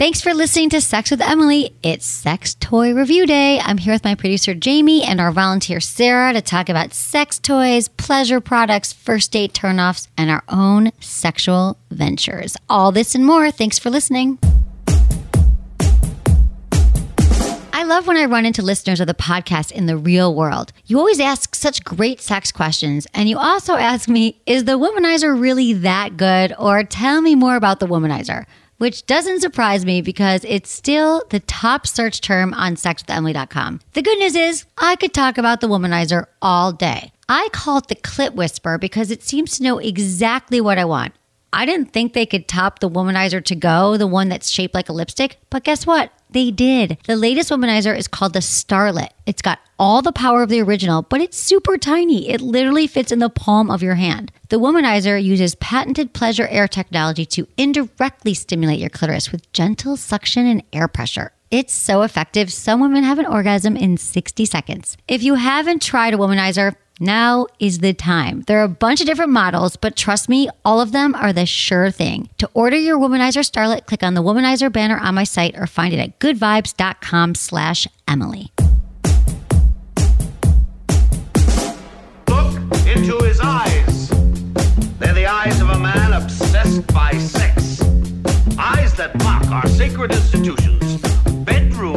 Thanks for listening to Sex with Emily. It's Sex Toy Review Day. I'm here with my producer Jamie and our volunteer Sarah to talk about sex toys, pleasure products, first date turnoffs, and our own sexual ventures. All this and more. Thanks for listening. I love when I run into listeners of the podcast in the real world. You always ask such great sex questions, and you also ask me, is the womanizer really that good? Or tell me more about the womanizer which doesn't surprise me because it's still the top search term on sexwithemily.com. The good news is I could talk about the womanizer all day. I call it the clit whisper because it seems to know exactly what I want. I didn't think they could top the womanizer to go, the one that's shaped like a lipstick, but guess what? They did. The latest womanizer is called the Starlet. It's got all the power of the original, but it's super tiny. It literally fits in the palm of your hand. The womanizer uses patented pleasure air technology to indirectly stimulate your clitoris with gentle suction and air pressure. It's so effective, some women have an orgasm in 60 seconds. If you haven't tried a womanizer, now is the time. There are a bunch of different models, but trust me, all of them are the sure thing. To order your Womanizer Starlet, click on the Womanizer banner on my site or find it at goodvibes.com slash Emily. Look into his eyes. They're the eyes of a man obsessed by sex. Eyes that mock our sacred institutions. Bedroom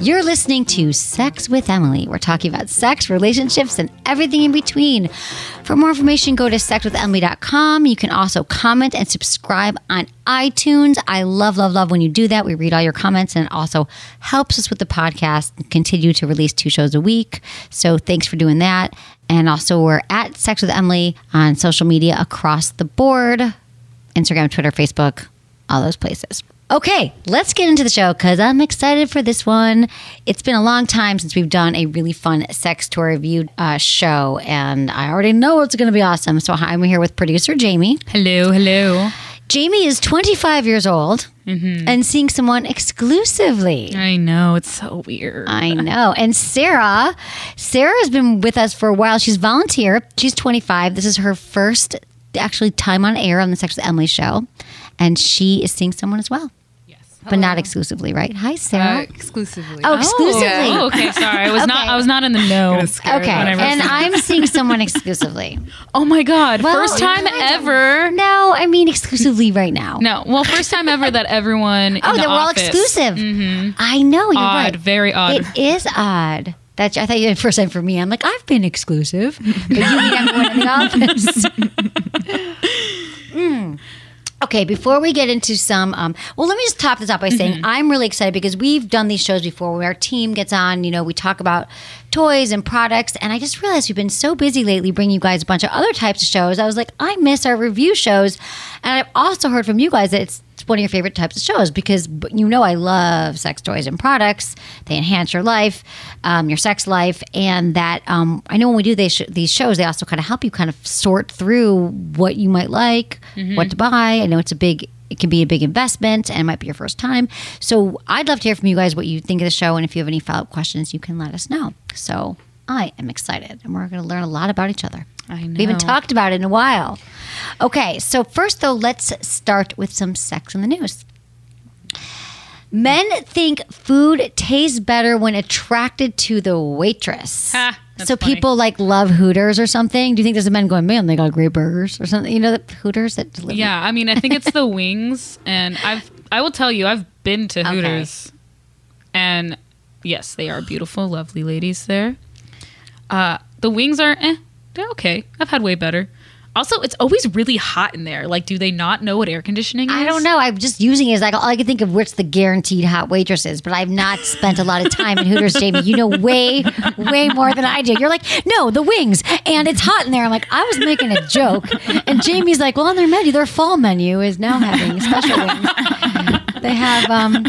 You're listening to Sex with Emily. We're talking about sex, relationships, and everything in between. For more information, go to sexwithemily.com. You can also comment and subscribe on iTunes. I love, love, love when you do that. We read all your comments and it also helps us with the podcast continue to release two shows a week. So thanks for doing that. And also, we're at Sex with Emily on social media across the board Instagram, Twitter, Facebook, all those places. Okay, let's get into the show because I'm excited for this one. It's been a long time since we've done a really fun sex tour review uh, show, and I already know it's going to be awesome. So I'm here with producer Jamie. Hello, hello. Jamie is 25 years old and seeing someone exclusively. I know it's so weird. I know. And Sarah, Sarah has been with us for a while. She's volunteer. She's 25. This is her first actually time on air on the Sex with Emily show, and she is seeing someone as well. Yes, But not exclusively, right? Hi, Sarah. uh, exclusively. Oh, exclusively. Oh, okay. Sorry, I was not. I was not in the know. Okay, whenever- and I'm seeing someone exclusively. oh my god, Well, first time kind of. ever. No, I mean exclusively right now. No, well, first time ever that everyone. In Oh, the that we're all office- exclusive. I know you're Odd, right. very odd. It is odd. That I thought you had first time for me. I'm like I've been exclusive, but you mean everyone in the office. Okay, before we get into some, um, well, let me just top this up by saying I'm really excited because we've done these shows before where our team gets on. You know, we talk about toys and products, and I just realized we've been so busy lately bringing you guys a bunch of other types of shows. I was like, I miss our review shows, and I've also heard from you guys that it's one of your favorite types of shows because you know I love sex toys and products. They enhance your life, um, your sex life, and that um, I know when we do these, sh- these shows, they also kind of help you kind of sort through what you might like, what to buy. I know it's a big. It can be a big investment and it might be your first time. So I'd love to hear from you guys what you think of the show. And if you have any follow up questions, you can let us know. So I am excited and we're going to learn a lot about each other. I We haven't talked about it in a while. Okay, so first though, let's start with some sex in the news. Men think food tastes better when attracted to the waitress. Ha, so funny. people like love Hooters or something. Do you think there's a men going, man, they got great burgers or something? You know, the Hooters that deliver. Yeah, I mean, I think it's the wings, and I've. I will tell you, I've been to Okay. Hooters, and yes, they are beautiful, lovely ladies there. Uh, the wings are, eh, they're okay. I've had way better. Also, it's always really hot in there. Like, do they not know what air conditioning is? I don't know. I'm just using it as like all I can think of which the guaranteed hot waitresses, but I've not spent a lot of time in Hooters, Jamie. You know way, way more than I do. You're like, no, the wings, and it's hot in there. I'm like, I was making a joke, and Jamie's like, well, on their menu, their fall menu is now having special wings. They have um,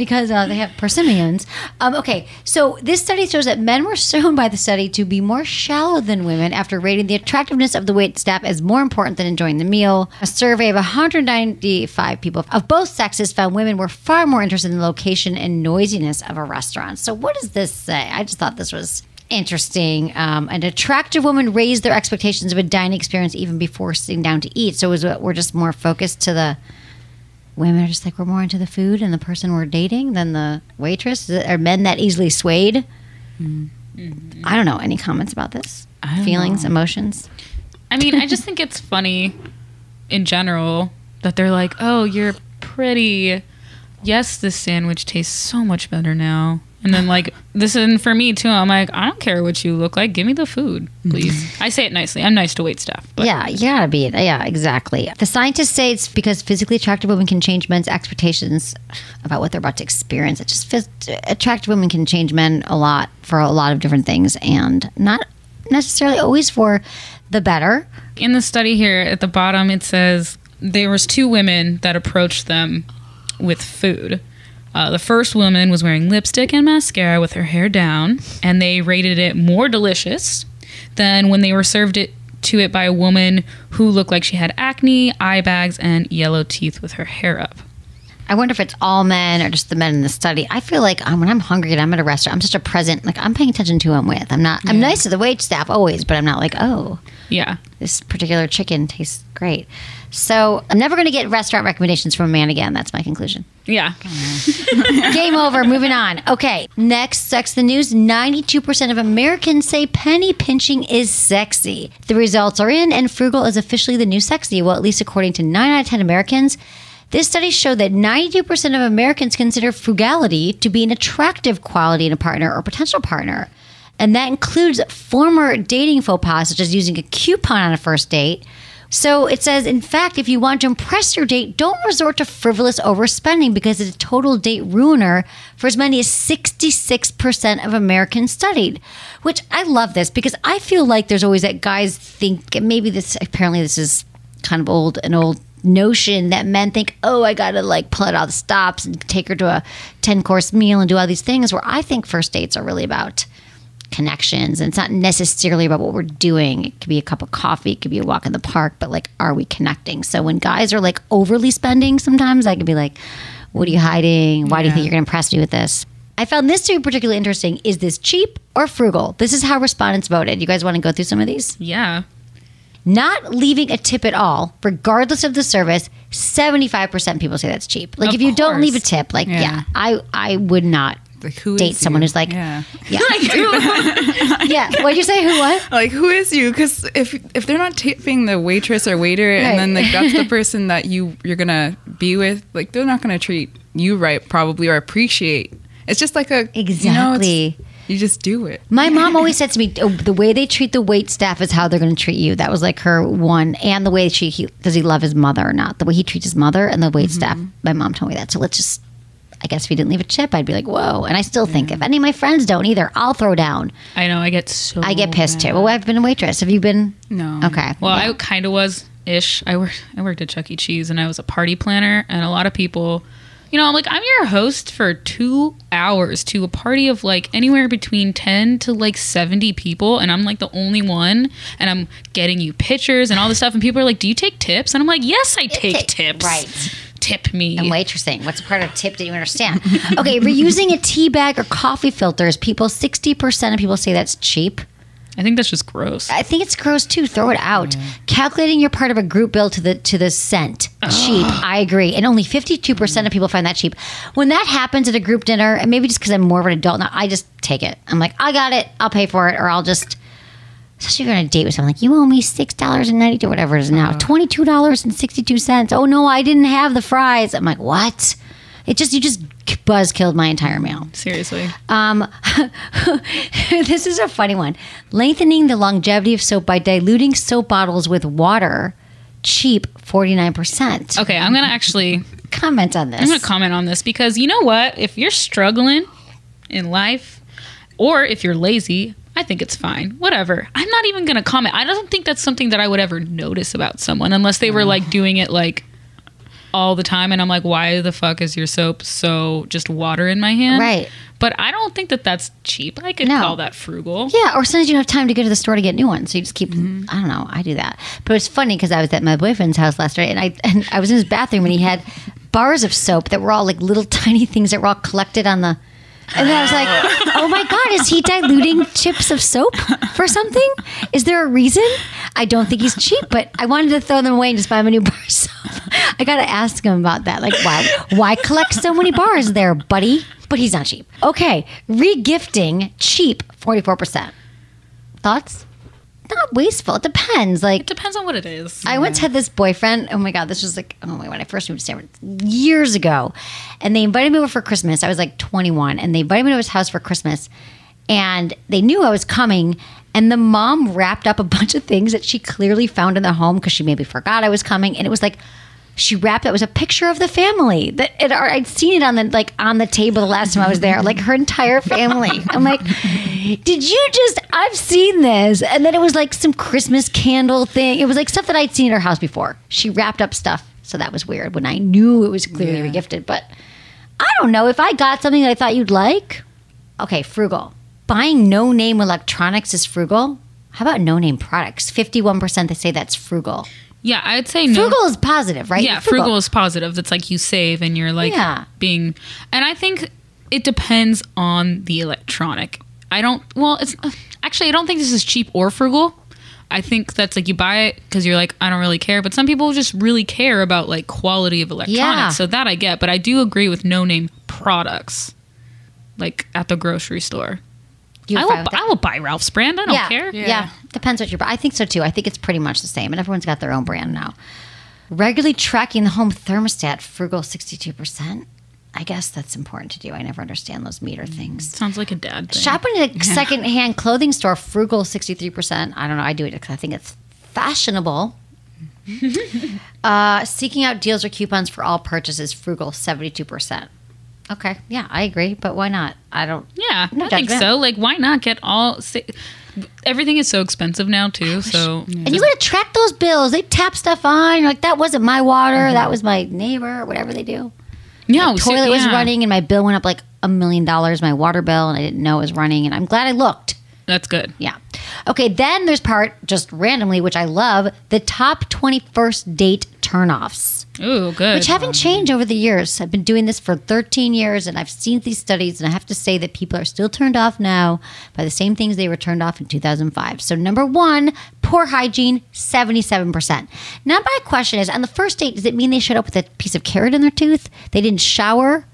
because uh, they have persimmons. Um, okay, so this study shows that men were shown by the study to be more shallow than women after rating the attractiveness of the wait staff as more important than enjoying the meal. A survey of 195 people of both sexes found women were far more interested in the location and noisiness of a restaurant. So, what does this say? I just thought this was interesting. Um, an attractive woman raised their expectations of a dining experience even before sitting down to eat. So, was, we're just more focused to the women are just like we're more into the food and the person we're dating than the waitress. Is it- Are men that easily swayed? Mm-hmm. I don't know. Any comments about this? Feelings, emotions? I mean, I just think it's funny in general that they're like, "Oh, you're pretty. Yes, this sandwich tastes so much better now." And then like this and for me too, I'm like, I don't care what you look like. Give me the food, mm-hmm. please. I say it nicely. I'm nice to wait staff. But yeah, you gotta be. Yeah, exactly. The scientists say it's because physically attractive women can change men's expectations about what they're about to experience. It just attractive women can change men a lot for a lot of different things, and not necessarily always for the better. in the study here at the bottom it says there was two women that approached them with food uh, the first woman was wearing lipstick and mascara with her hair down and they rated it more delicious than when they were served it to it by a woman who looked like she had acne eye bags and yellow teeth with her hair up I wonder if it's all men or just the men in the study. I feel like um, when I'm hungry and I'm at a restaurant, I'm such a present. Like I'm paying attention to who I'm with. I'm not. I'm nice to the wait staff always, but I'm not like, oh, yeah this particular chicken tastes great. So I'm never going to get restaurant recommendations from a man again. That's my conclusion. yeah Game over. Moving on. Okay. Next, sex the news. 92% of Americans say penny pinching is sexy. The results are in, and frugal is officially the new sexy. Well, at least according to 9 out of 10 Americans. This study showed that 92% of Americans consider frugality to be an attractive quality in a partner or potential partner. And that includes former dating faux pas, such as using a coupon on a first date. So it says, in fact, if you want to impress your date, don't resort to frivolous overspending because it's a total date ruiner for as many as 66% of Americans studied. Which I love this because I feel like there's always that guys think, maybe this, apparently, this is kind of old, an old notion that men think, oh, I gotta like pull out all the stops and take her to a 10 course meal and do all these things. Where I think first dates are really about connections and it's not necessarily about what we're doing. It could be a cup of coffee, it could be a walk in the park, but like, are we connecting? So when guys are like overly spending, sometimes I could be like, what are you hiding? Why do you think you're gonna impress me with this? I found this to be particularly interesting. Is this cheap or frugal? This is how respondents voted. You guys want to go through some of these? yeah not leaving a tip at all, regardless of the service, 75% people say that's cheap. Like Of if you don't leave a tip, like yeah, Yeah. I I would not Like who date is someone you? who's like yeah. yeah. yeah. What'd you say? Who what? like who is you because if if they're not tipping the waitress or waiter Right. and then like that's the person that you you're gonna be with like they're not gonna treat you right probably or appreciate it's just like a you know, Exactly. you just do it My mom always said to me, oh, the way they treat the wait staff is how they're going to treat you. That was like her one, and the way she he, does he love his mother or not? The way he treats his mother and the wait mm-hmm. staff. My mom told me that. So let's just, I guess if he didn't leave a chip, I'd be like, whoa. And I still think if any of my friends don't either, I'll throw down. i know i get so I get pissed too. Well, I've been a waitress. Have you been? no Okay. Well, I kind of was ish. I worked I worked at Chuck E. Cheese and I was a party planner and a lot of people, you know, I'm like I'm your host for 2 hours to a party of like anywhere between 10 to like 70 people and I'm like the only one and I'm getting you pictures and all this stuff and people are like, "Do you take tips?" And I'm like, "Yes, I take take- tips." right. Tip me. And waitressing. What's part of tip that you understand? Okay, reusing a tea bag or coffee filters. People, 60% of people say that's cheap. I think that's just gross. I think it's gross too. Throw it out. Calculating your part of a group bill to the to the cent. Cheap. I agree. And only fifty two percent of people find that cheap. When that happens at a group dinner, and maybe just because I'm more of an adult now, I just take it. I'm like, I got it. I'll pay for it, or I'll just. Especially if you're on a date with someone like you owe me six dollars and ninety two whatever it is now twenty two dollars and sixty two cents. Oh no, I didn't have the fries. I'm like, what? It just you just buzz killed my entire meal. Seriously. Um, this is a funny one. Lengthening the longevity of soap by diluting soap bottles with water. Cheap, 49%. Okay, I'm going to actually Comment on this. I'm going to comment on this because you know what? If you're struggling in life or if you're lazy, I think it's fine. Whatever. I'm not even going to comment. I don't think that's something that I would ever notice about someone unless they were like mm. doing it like all the time, and I'm like, why the fuck is your soap so just water in my hand? Right. But I don't think that that's cheap. I could No. call that frugal. Yeah, or sometimes you don't have time to go to the store to get new ones, so you just keep. Mm-hmm. I don't know. I do that, but it's funny because I was at my boyfriend's house last night, and I and I was in his bathroom, and he had bars of soap that were all like little tiny things that were all collected on the. And then I was like, "Oh my god, is he diluting chips of soap for something? Is there a reason?" I don't think he's cheap, but I wanted to throw them away and just buy him a new bar of soap. I gotta ask him about that. Like, why? Why collect so many bars there, buddy? But he's not cheap. Okay, regifting cheap, forty four percent. Thoughts? Not wasteful. It depends. Like It depends on what it is. I once had this boyfriend. Oh my god, this was like oh my when I first moved to San Francisco years ago, and they invited me over for Christmas. I was like 21, and they invited me to his house for Christmas, and they knew I was coming. And the mom wrapped up a bunch of things that she clearly found in the home because she maybe forgot I was coming, and it was like. She wrapped it was a picture of the family that it, I'd seen it on the like on the table the last time I was there, like her entire family. I'm like, did you just? I've seen this, and then it was like some Christmas candle thing. It was like stuff that I'd seen at her house before. She wrapped up stuff, so that was weird. When I knew it was clearly regifted, but I don't know if I got something that I thought you'd like. Okay, frugal. Buying no name electronics is frugal. How about no name products? Fifty-one percent they say that's frugal. Yeah, I'd say no. Frugal is positive, right? yeah, frugal. is positive. That's like you save and you're like Yeah. being. And I think it depends on the electronic. I don't. Well, it's actually I don't think this is cheap or frugal. I think that's like you buy it because you're like I don't really care, but some people just really care about like quality of electronics. Yeah. So that I get, but I do agree with no name products, like at the grocery store. You're I will. with? I will buy Ralph's brand. I don't yeah, care. Yeah. depends what you're. I think so too. I think it's pretty much the same, and everyone's got their own brand now. Regularly tracking the home thermostat, frugal sixty-two percent. I guess that's important to do. I never understand those meter things. Sounds like a dad thing. Shopping at a second-hand clothing store, frugal sixty-three percent. I don't know. I do it because I think it's fashionable. uh, seeking out deals or coupons for all purchases, frugal seventy-two percent. Okay, yeah, I agree, but why not? I don't. Yeah, No I think so. Like, why not get all? Say, everything is so expensive now too. Oh, so And you got to track those bills. They tap stuff on. Like, that wasn't my water. That was my neighbor, whatever they do. yeah, Toilet was yeah. running, and my bill went up like a million dollars. My water bill, and I didn't know it was running. And I'm glad I looked. That's good. Yeah. Okay. Then there's part just randomly, which I love: the top 21st date turnoffs, Ooh, good. which haven't changed over the years. I've been doing this for 13 years, and I've seen these studies, and I have to say that people are still turned off now by the same things they were turned off in 2005. So number one, poor hygiene, 77%. Now my question is, on the first date, does it mean they showed up with a piece of carrot in their tooth? They didn't shower?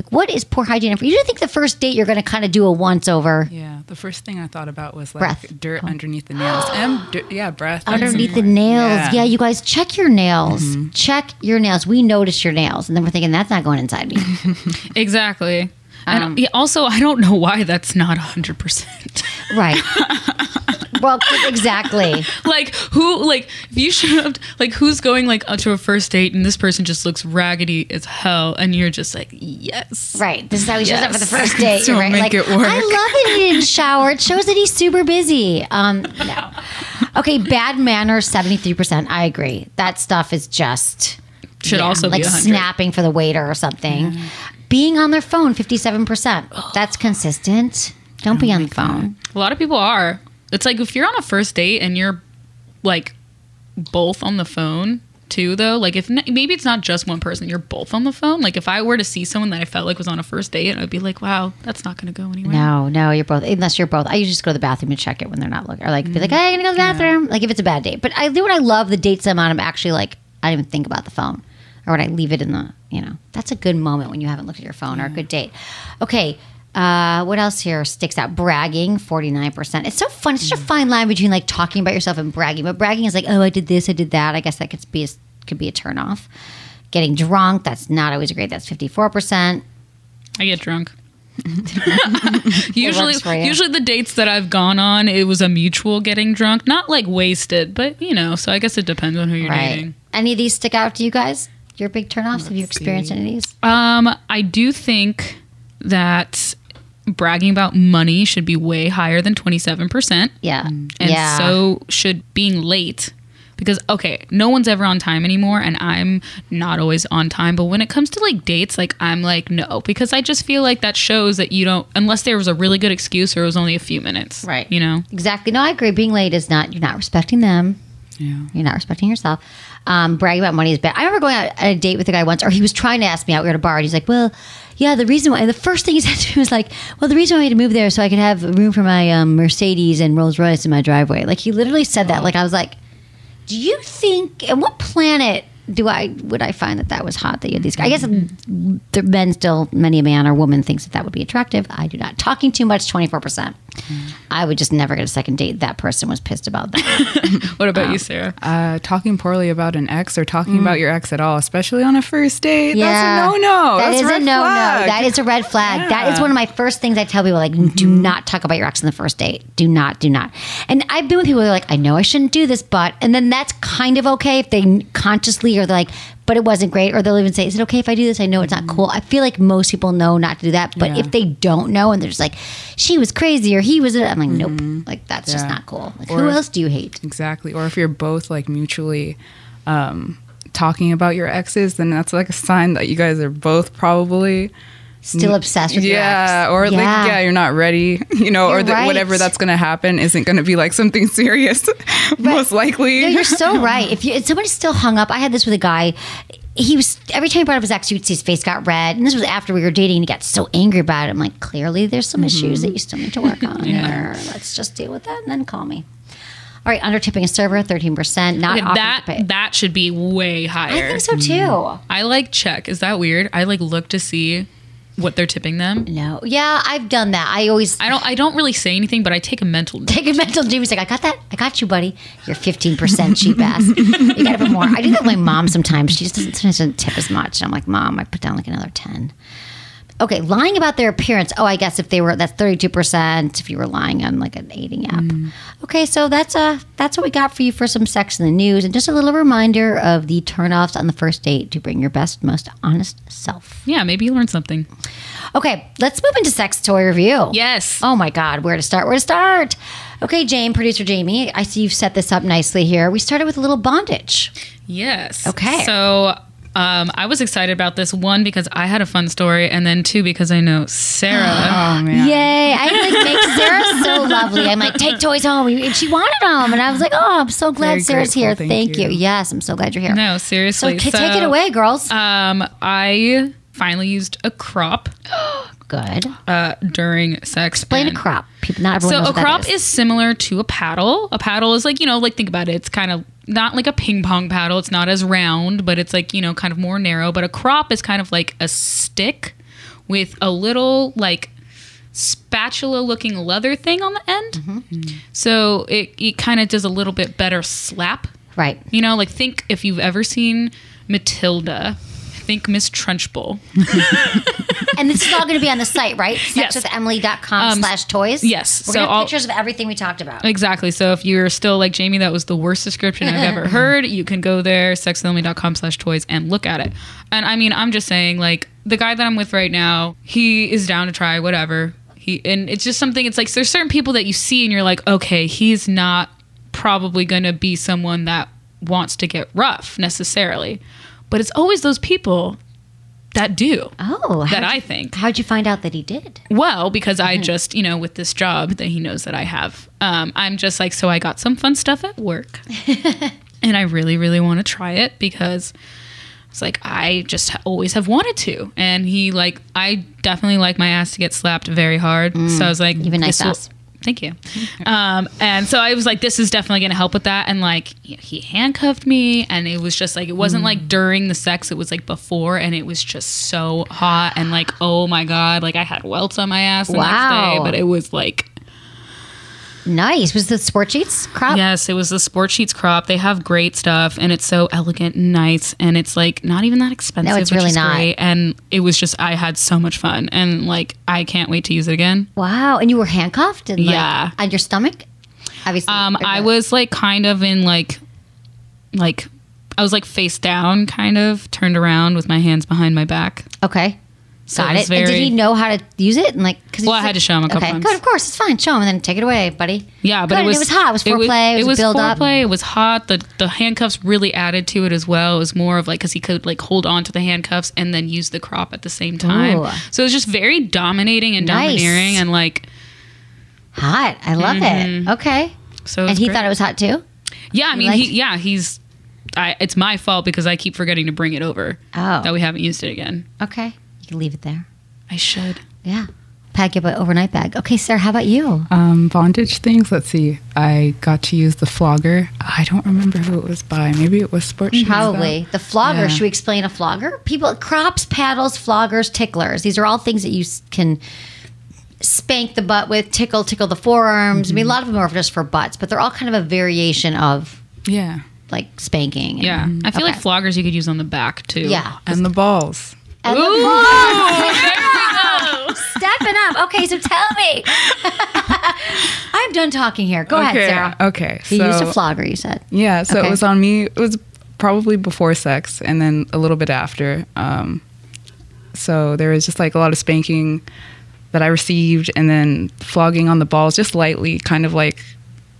Like, what is poor hygiene? You do think the first date you're going to kind of do a once over Yeah, the first thing I thought about was like Breath. dirt underneath the nails and yeah, breath underneath the nails? Yeah. Yeah. you guys check your nails. Check your nails. We notice your nails, and then we're thinking that's not going inside me. exactly. And Um, yeah, also, I don't know why that's not hundred percent. right. well, exactly. Like who? Like if you showed up, like who's going like to a first date and this person just looks raggedy as hell, and you're just like, yes, Right. This is how he shows up for the first date. Don't right? make like, it work. I love that he didn't shower. It shows that he's super busy. Um, no. Okay, bad manners, 73%. I agree. That stuff is just Should yeah, also like be a hundred. snapping for the waiter or something. Being on their phone, 57%. That's consistent. Don't be on the phone. A lot of people are. It's like if you're on a first date and you're like both on the phone too, though. Like if maybe it's not just one person, you're both on the phone. Like if I were to see someone that I felt like was on a first date, I'd be like, wow, that's not going to go anywhere. No, no, you're both. Unless you're both. I usually just go to the bathroom and check it when they're not looking, or like be like, mm, "Hey, I'm gonna go to the bathroom." Like if it's a bad date. But I do what I love the dates I'm on. I'm actually like, I don't even think about the phone, or when I leave it in the, you know, that's a good moment when you haven't looked at your phone or a good date. Okay. Uh, what else here sticks out? Bragging, forty nine percent. It's so fun. It's such a fine line between like talking about yourself and bragging. But bragging is like, oh, I did this, I did that. I guess that could be a, could be a turn off. Getting drunk, that's not always great. That's fifty four percent. I get drunk. usually, works for you. usually the dates that I've gone on, it was a mutual getting drunk, not like wasted, but you know. So I guess it depends on who you're Right. dating. Any of these stick out to you guys? Your big turnoffs? Have you experienced any of these? Um, I do think that bragging about money should be way higher than twenty seven percent. Yeah. And yeah. so should being late because okay, no one's ever on time anymore and I'm not always on time, but when it comes to like dates, like I'm like no because I just feel like that shows that you don't unless there was a really good excuse or it was only a few minutes. Right. You know. Exactly. No, I agree. Being late is not, you're not respecting them. Yeah. You're not respecting yourself. Um, bragging about money is bad. I remember going out on a date with a guy once, or he was trying to ask me out. We were at a bar, and he's like, "Well, yeah, the reason why." The first thing he said to me was like, "Well, the reason why I had to move there is so I could have room for my um, Mercedes and Rolls Royce in my driveway." Like he literally said that. Like I was like, "Do you think? And what planet do I would I find that that was hot that you had these guys?" I guess the men still, many a man or woman thinks that that would be attractive. I do not. Talking too much, twenty four percent. I would just never get a second date. That person was pissed about that. What about you, Sarah? Uh, talking poorly about an ex or talking about your ex at all, especially on a first date, Yeah. that's a no-no. That That's is a a no no. That is a red flag. That is Yeah. Mm-hmm. one of my first things I tell people like, do not talk about your ex on the first date. Do not, do not. And I've been with people who are like, I know I shouldn't do this, but and then that's kind of okay if they consciously they're like, but it wasn't great, or they'll even say, Is it okay if I do this? I know it's not cool. I feel like most people know not to do that. But Mm-hmm. Yeah. if they don't know and they're just like, she was crazy or he was I'm like, nope. Like that's just Mm-hmm. Not cool. Like, Or who else do you hate? Exactly. Or if you're both like mutually um, talking about your exes, then that's like a sign that you guys are both probably Still obsessed with yeah, your ex. or like yeah, you're not ready, you know, or You're that right. whatever that's going to happen isn't going to be like something serious, most likely. No, you're so right. If you if somebody's still hung up, I had this with a guy. He was every time he brought up his ex, you'd see his face got red, and this was after we were dating. and He got so angry about it. I'm like, clearly, there's some mm-hmm. issues that you still need to work on. Or let's just deal with that and then call me. All right, under tipping a server, thirteen percent. Not Okay, that pay. that should be way higher. I think so too. Mm. I like check. Is that weird? I like look to see what they're tipping them. No, yeah, I've done that. I always I don't I don't really say anything, but I take a mental take a mental Jimmy's like, I got that. I got you, buddy. You're 15% cheap ass. You got to put more. I do that with my mom sometimes. She just doesn't, sometimes doesn't tip as much. And I'm like, Mom, I put down like another 10. Okay, lying about their appearance. Oh, I guess if they were, that's 32% if you were lying on like an dating app. Okay, so that's uh that's what we got for you for some sex in the news. And just a little reminder of the turnoffs on the first date to bring your best, most honest self. Yeah, maybe you learned something. Okay, let's move into sex toy review. Yes. Oh my God, where to start? Where to start? Okay, Jane, producer Jamie, I see you've set this up nicely here. We started with a little bondage. Yes. Okay. So um, I was excited about this one because I had a fun story, and then two because I know Sarah. oh man. Yay! I like make Sarah so lovely. I'm like, take toys home, and she wanted them, and I was like, oh, I'm so glad Very Sarah's here. Thank, Thank you. you. Yes, I'm so glad you're here. no, so seriously. ca- take it away, girls. Um, I finally used a crop Good. uh, during sex. Explain a crop. People, not everyone So a crop is. similar to a paddle. A paddle is like you know, like think about it. It's kind of not like a ping pong paddle. It's not as round, but it's like you know, kind of more narrow. But a crop is kind of like a stick with a little like spatula looking leather thing on the end. Mm-hmm. So it, it kind of does a little bit better slap. Right. You know, like think if you've ever seen Matilda, think Miss Trunchbull. And this is all going to be on the site, right? Sexwithemily.com Um, slash toys. yes. We're So going to all- pictures of everything we talked about. Exactly. So if you're still like Jamie, that was the worst description I've ever heard, you can go there, sexwithemily.com slash toys and look at it. And I mean, I'm just saying, like, the guy that I'm with right now, he is down to try whatever. He and it's just something it's like there's certain people that you see and you're like, okay, he's not probably gonna be someone that wants to get rough necessarily. But it's always those people that do. Oh, that I think. How'd you find out that he did? Well, because I just, you know, with this job that he knows that I have, um, I'm just like, so I got some fun stuff at work. and I really, really want to try it because it's like, I just always have wanted to. And he, like, I definitely like my ass to get slapped very hard. so I was like, even nice this will- ass. Thank you. Um, and so I was like, this is definitely going to help with that. And like, he handcuffed me, and it was just like, it wasn't like during the sex, it was like before, and it was just so hot. And like, oh my God, like I had welts on my ass the next Wow. day, but it was like, Nice. Was the sport sheets crop? yes, it was the Sport Sheets crop. They have great stuff, and it's so elegant and nice, and it's like not even that expensive. No, it's which really is not. Great. And it was just, I had so much fun, and like, I can't wait to use it again. Wow. And you were handcuffed? And like, Yeah. On your stomach? Obviously. Um, I was like kind of in like, like, I was like face down, kind of turned around with my hands behind my back. Okay. So Got it it. was and did he know how to use it? And like, cause Well, I had like- to show him a couple okay, times. Good, of course, it's fine. Show him and then take it away, buddy. Yeah, but it was it was hot. It was foreplay. It was, a build up. foreplay. It was hot. The the handcuffs really added to it as well. It was more of like because he could like hold on to the handcuffs and then use the crop at the same time. Ooh. So it was just very dominating and Nice. domineering and like Hot. I love it. Mm-hmm. Okay. so. And he thought it was hot too. Yeah, I mean, he, yeah, he's. I, it's my fault because I keep forgetting to bring it over. Oh. That we haven't used it again. Okay. You leave it there. I should. Yeah. Pack your an overnight bag. Okay, Sarah, how about you? Um, bondage things. Let's see. I got to use the flogger. I don't remember who it was by. Maybe it was Sport Sheets. Probably the flogger. Yeah. Should we explain a flogger? People, crops, paddles, floggers, ticklers. These are all things that you can spank the butt with, tickle, tickle the forearms. I mean, a lot of them are just for butts, but they're all kind of a variation of Yeah. like spanking. and- Yeah, I feel like floggers you could use on the back too. Yeah. And the balls. The balls. Stepping up. Okay, so tell me. I'm done talking here. Go ahead. Sarah. Okay. So, he used a flogger, you said. Yeah, so Okay. it was on me. It was probably before sex and then a little bit after. Um, so there was just like a lot of spanking that I received and then flogging on the balls just lightly, kind of like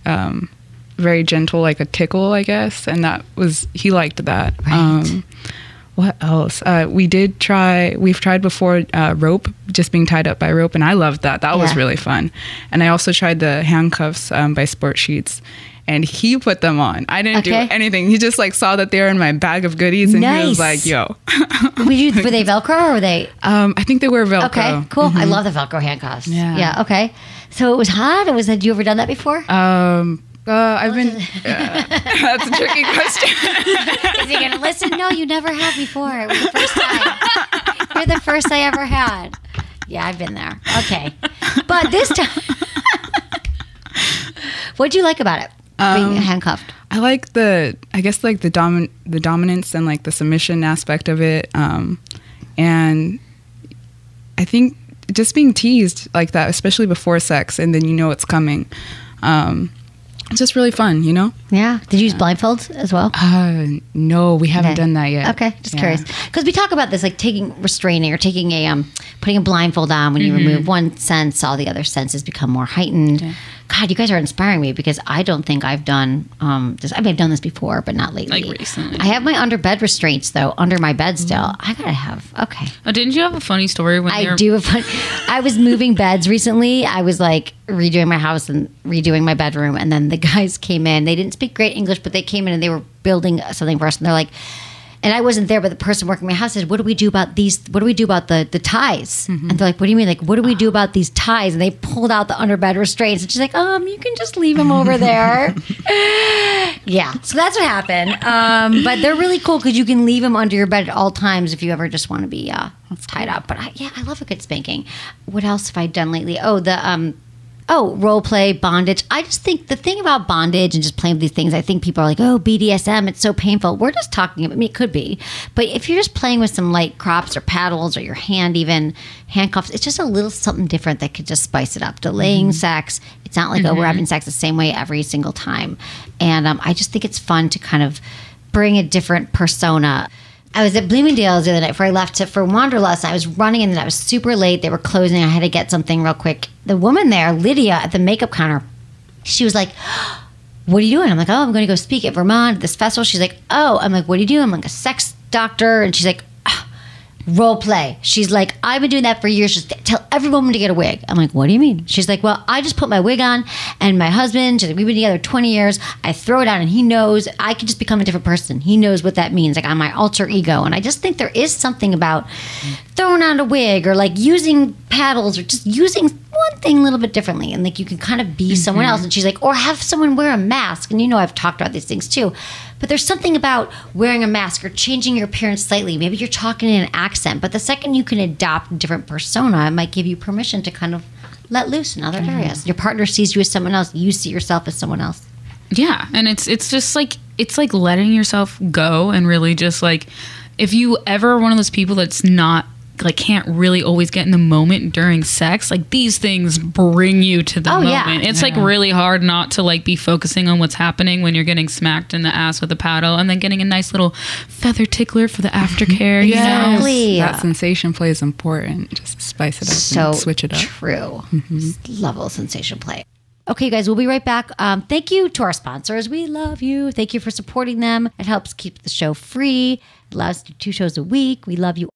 um, very gentle, like a tickle, I guess. And that was, he liked that. Um, what else? Uh, we did try, we've tried before uh, rope, just being tied up by rope, and I loved that. That was really fun. And I also tried the handcuffs um, by Sport Sheets. And he put them on. I didn't Okay. do anything. He just like saw that they were in my bag of goodies, and he was like, "Yo." Were, you, were they Velcro or were they? um, I think they were Velcro. Okay, cool. I love the Velcro handcuffs. Yeah. Yeah. Okay. So it was hot. Or was had you ever done that before? Um, uh, I've been. uh, that's a tricky question. Is he gonna listen? No, you never have before. It was the first time. You're the first I ever had. Yeah, I've been there. Okay, but this time, what'd you like about it? Being handcuffed. I like the, I guess like the domin, the dominance and like the submission aspect of it, um, and I think just being teased like that, especially before sex, and then you know it's coming. Um, it's just really fun, you know. Yeah. Did you use blindfolds as well? Uh, no, we haven't Okay. done that yet. Okay, just Yeah. curious because we talk about this like taking restraining or taking a um putting a blindfold on when you Mm-hmm. remove one sense, all the other senses become more heightened. God, you guys are inspiring me because I don't think I've done um this. I mean, I've done this before, but not lately. Like recently. I have my under bed restraints though under my bed Mm-hmm. still. I gotta have okay. Oh, didn't you have a funny story when I do a fun. I was moving beds recently. I was like redoing my house and redoing my bedroom, and then the guys came in. They didn't speak great English, but they came in and they were building something for us, and they're like. And I wasn't there, but the person working my house said, "What do we do about these? What do we do about the the ties?" Mm-hmm. And they're like, "What do you mean? Like, what do we do about these ties?" And they pulled out the underbed restraints, and she's like, "Um, you can just leave them over there." yeah, so that's what happened. Um, but they're really cool because you can leave them under your bed at all times if you ever just want to be uh, tied up. But I, yeah, I love a good spanking. What else have I done lately? Oh, the um, oh, role play, bondage. I just think the thing about bondage and just playing with these things, I think people are like, oh, BDSM, it's so painful. We're just talking, I mean, it could be. But if you're just playing with some light crops or paddles or your hand, even handcuffs, it's just a little something different that could just spice it up. Delaying sex, it's not like, oh, we're having sex the same way every single time. And um, I just think it's fun to kind of bring a different persona. I was at Bloomingdale's the other night before I left to, for Wanderlust. I was running and I was super late. They were closing. I had to get something real quick. The woman there, Lydia, at the makeup counter, she was like, What are you doing? I'm like, Oh, I'm going to go speak at Vermont at this festival. She's like, Oh, I'm like, What do you do? I'm like, a sex doctor. And she's like, "Ah, Role play. She's like, I've been doing that for years. Just tell every woman to get a wig. I'm like, what do you mean? She's like, well, I just put my wig on, and my husband, like, we've been together 20 years. I throw it on, and he knows I can just become a different person. He knows what that means. Like, I'm my alter ego. And I just think there is something about throwing on a wig or like using paddles or just using one thing a little bit differently. And like, you can kind of be someone mm-hmm. else. And she's like, or have someone wear a mask. And you know, I've talked about these things too. But there's something about wearing a mask or changing your appearance slightly. Maybe you're talking in an accent, but the second you can adopt a different persona, it might give you permission to kind of let loose in other mm-hmm. areas. Your partner sees you as someone else, you see yourself as someone else. Yeah, and it's it's just like it's like letting yourself go and really just like if you ever are one of those people that's not like can't really always get in the moment during sex, like these things bring you to the Oh, yeah. moment. It's like really hard not to like be focusing on what's happening when you're getting smacked in the ass with a paddle and then getting a nice little feather tickler for the aftercare. you know? Exactly. That sensation play is important. Just spice it up so and switch it up. True. Level of sensation play. Okay, guys, we'll be right back. Um, thank you to our sponsors. We love you. Thank you for supporting them. It helps keep the show free. It allows us to do two shows a week. We love you.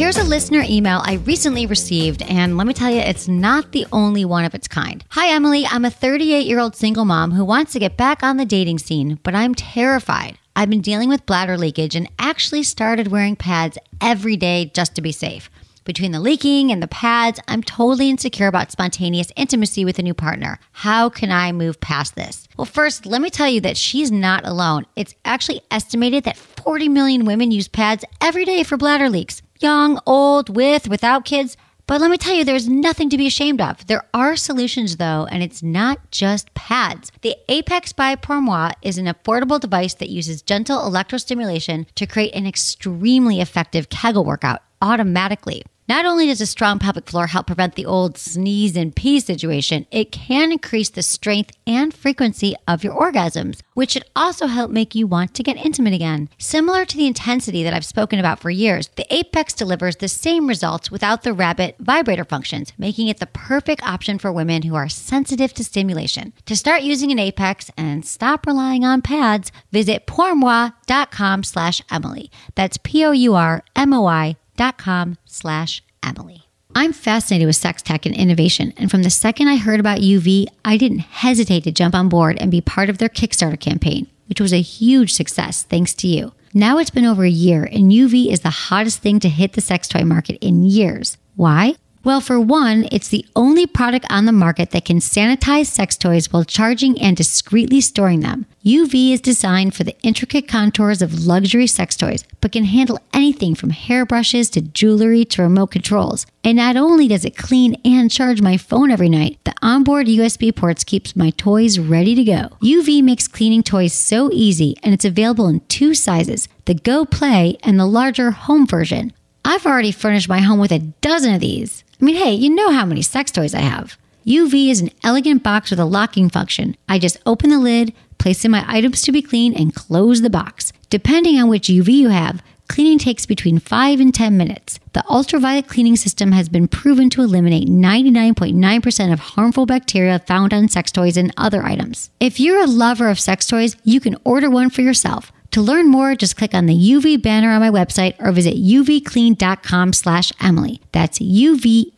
Here's a listener email I recently received, and let me tell you, it's not the only one of its kind. Hi, Emily. I'm a 38 year old single mom who wants to get back on the dating scene, but I'm terrified. I've been dealing with bladder leakage and actually started wearing pads every day just to be safe. Between the leaking and the pads, I'm totally insecure about spontaneous intimacy with a new partner. How can I move past this? Well, first, let me tell you that she's not alone. It's actually estimated that 40 million women use pads every day for bladder leaks. Young, old, with, without kids. But let me tell you, there's nothing to be ashamed of. There are solutions, though, and it's not just pads. The Apex by Pourmoi is an affordable device that uses gentle electrostimulation to create an extremely effective Kegel workout automatically. Not only does a strong pelvic floor help prevent the old sneeze and pee situation, it can increase the strength and frequency of your orgasms, which should also help make you want to get intimate again. Similar to the intensity that I've spoken about for years, the Apex delivers the same results without the rabbit vibrator functions, making it the perfect option for women who are sensitive to stimulation. To start using an Apex and stop relying on pads, visit pourmoi.com slash Emily. That's P-O-U-R-M-O-I com slash Emily. I'm fascinated with sex tech and innovation, and from the second I heard about UVee, I didn't hesitate to jump on board and be part of their Kickstarter campaign, which was a huge success thanks to you. Now it's been over a year, and UVee is the hottest thing to hit the sex toy market in years. Why? Well, for one, it's the only product on the market that can sanitize sex toys while charging and discreetly storing them. UVee is designed for the intricate contours of luxury sex toys, but can handle anything from hairbrushes to jewelry to remote controls. And not only does it clean and charge my phone every night, the onboard USB ports keeps my toys ready to go. UVee makes cleaning toys so easy, and it's available in two sizes: the Go Play and the larger home version. I've already furnished my home with a dozen of these. I mean, hey, you know how many sex toys I have. UVee is an elegant box with a locking function. I just open the lid, place in my items to be cleaned, and close the box. Depending on which UVee you have, cleaning takes between 5 and 10 minutes. The ultraviolet cleaning system has been proven to eliminate 99.9% of harmful bacteria found on sex toys and other items. If you're a lover of sex toys, you can order one for yourself. To learn more, just click on the UVee banner on my website or visit uveeclean.com slash Emily. That's U-V-E-E-C-L-E-A-N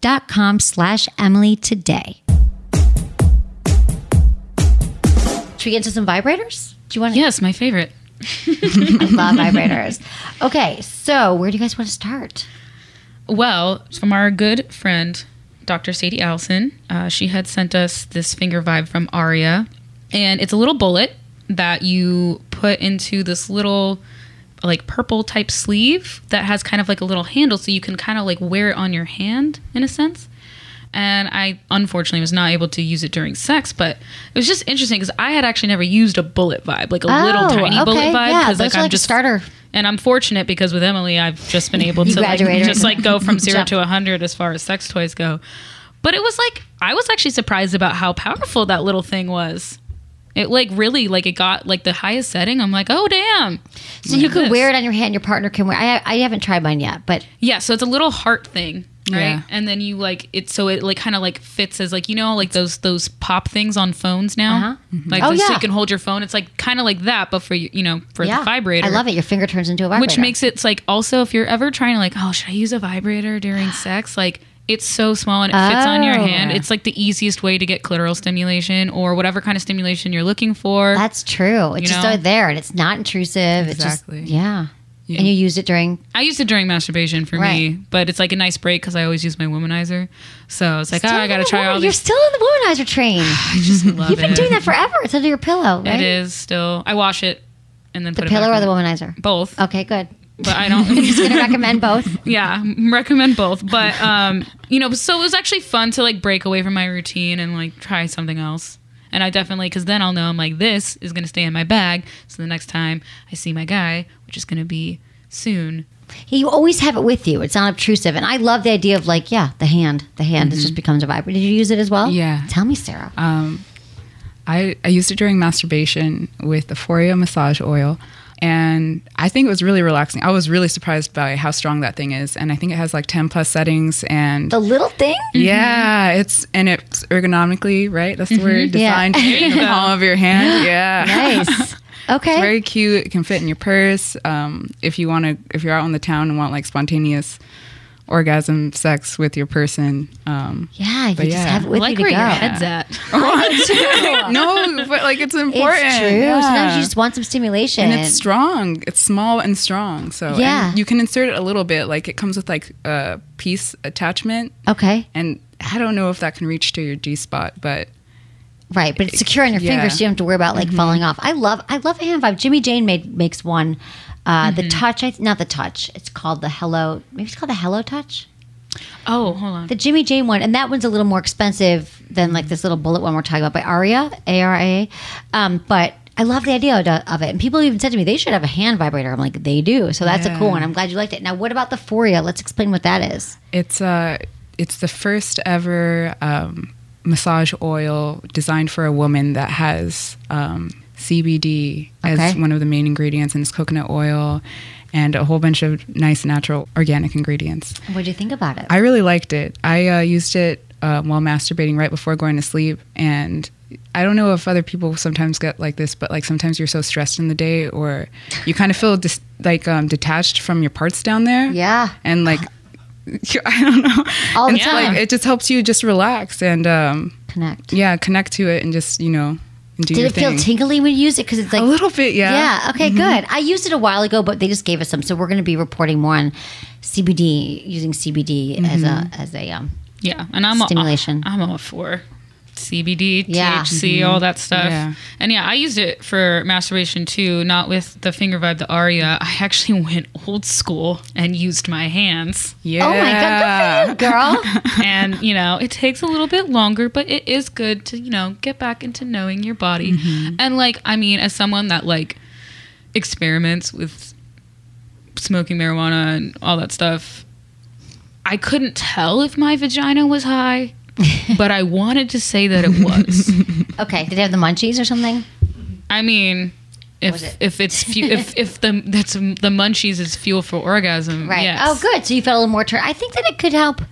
dot com slash Emily today. Should we get into some vibrators? Do you want to? Yes, my favorite. I love vibrators. Okay, so where do you guys want to start? Well, from our good friend, Dr. Sadie Allison, uh, she had sent us this finger vibe from Aria. And it's a little bullet that you put into this little like purple type sleeve that has kind of like a little handle so you can kind of like wear it on your hand in a sense. And I unfortunately was not able to use it during sex, but it was just interesting because I had actually never used a bullet vibe, like a little Oh, tiny bullet okay, vibe. yeah, Because i'm like a starter. And I'm fortunate because with Emily, I've just been able to like, just like go from zero to a hundred as far as sex toys go. But it was like I was actually surprised about how powerful that little thing was. It like really like it got like the highest setting. I'm like, oh damn. So you could wear it on your hand. Your partner can wear. I I haven't tried mine yet, but Yeah, so it's a little heart thing, right? Yeah. And then you like it, so it like kind of like fits as like you know like those those pop things on phones now, Uh-huh. like Oh, just so you can hold your phone. It's like kind of like that, but for you you know for yeah, the vibrator. I love it. Your finger turns into a vibrator, which makes it like also if you're ever trying to like oh should I use a vibrator during sex like it's so small and it fits on your Oh. hand. It's like the easiest way to get clitoral stimulation or whatever kind of stimulation you're looking for. That's true. It's You just know? so there, and it's not intrusive. Exactly. It's just yeah. Yeah. And you use it during. I used it during masturbation for me, but it's like a nice break because I always use my womanizer. So it's like, oh, I got to try in the all wo- You're still in the womanizer train. I just love it. You've been it. doing that forever. It's under your pillow, right? It is still. I wash it and then The put pillow or back the womanizer? Both, Okay, good. But I don't. I'm Just gonna recommend both. yeah, recommend both. But um, you know, so it was actually fun to like break away from my routine and like try something else. And I definitely, because then I'll know I'm like, this is going to stay in my bag. So the next time I see my guy, which is going to be soon, You always have it with you. It's not obtrusive. And I love the idea of like, yeah, the hand. The hand it just becomes a vibrator. Did you use it as well? Yeah. Tell me, Sarah. Um, I, I used it during masturbation with the Foria massage oil. And I think it was really relaxing. I was really surprised by how strong that thing is. And I think it has like 10 plus settings. And the little thing? yeah, it's, and it's ergonomically, right? That's the word, Yeah. designed in the palm of your hand. Yeah. Nice. Okay. It's very cute. It can fit in your purse. Um, if you want to, if you're out in the town and want like spontaneous orgasm sex with your person. Um, yeah, you but just yeah. have it I with like you to where go. your head's at. no, but like it's important. It's true. Yeah. Sometimes you just want some stimulation. and it's strong. It's small and strong. So and Yeah. you can insert it a little bit. Like it comes with like a piece attachment, okay. and I don't know if that can reach to your G spot, but Right, but it's secure on your Yeah. fingers, so you don't have to worry about like falling off. I love, I love a hand vibe. Jimmy Jane made makes one. Uh, The touch, I, not the touch. It's called the Hello. Maybe it's called the Hello Touch. Oh, hold on. The Jimmy Jane one, and that one's a little more expensive than like this little bullet one we're talking about by Aria, A R A. Um, but I love the idea of it, and people even said to me they should have a hand vibrator. I'm like, they do, so that's a cool one. I'm glad you liked it. Now, what about the Foria? Let's explain what that is. It's uh it's the first ever um, massage oil designed for a woman that has um, CBD as one of the main ingredients, and it's coconut oil and a whole bunch of nice natural organic ingredients. What do you think about it? I really liked it. I uh, used it uh, while masturbating right before going to sleep, and I don't know if other people sometimes get like this, but like sometimes you're so stressed in the day, or you kind of feel dis- like um, detached from your parts down there. yeah, and like I don't know, All the time. like it just helps you just relax and um, connect. yeah, connect to it and just you know do Did it feel thing. tingly when you used it? Because it's like a little bit, yeah. Yeah. Okay. Good. I used it a while ago, but they just gave us some, so we're going to be reporting more on CBD using CBD as a as a um. Yeah, and I'm Stimulation. All, I'm all for CBD, Yeah. THC, all that stuff. Yeah. And yeah, I used it for masturbation too, not with the finger vibe, the Aria. I actually went old school and used my hands. Yeah. Oh my god, good for you, girl. and you know, it takes a little bit longer, but it is good to you know get back into knowing your body. Mm-hmm. And like, I mean, as someone that like experiments with smoking marijuana and all that stuff, I couldn't tell if my vagina was high, but I wanted to say that it was. okay. Did they have the munchies or something? I mean. If, it? if it's fu- if if the that's the munchies is fuel for orgasm, Right. yes. Oh, good. So you felt a little more turn. I think that it could help.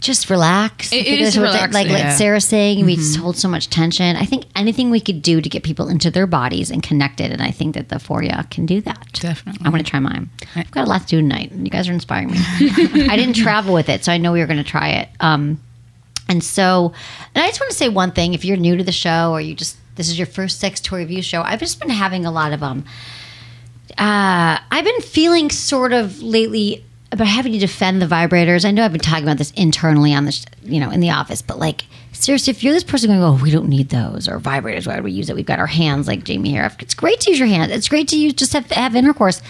Just relax. It- it is that's what- Like, relaxing. like Yeah. Sarah's saying, we just hold so much tension. I think anything we could do to get people into their bodies and connected, and I think that the Foria can do that. Definitely. I'm going to try mine. I've got a lot to do tonight. and You guys are inspiring me. I didn't travel with it, so I know we were going to try it. Um, and so, and I just want to say one thing: if you're new to the show, or you just this is your first sex toy review show, I've just been having a lot of um. Uh, I've been feeling sort of lately about having to defend the vibrators. I know I've been talking about this internally on the, sh- you know, in the office, but like seriously, if you're this person going, "Oh, we don't need those," or vibrators, why would we use it? We've got our hands, like Jamie here. It's great to use your hands. It's great to use just have have intercourse,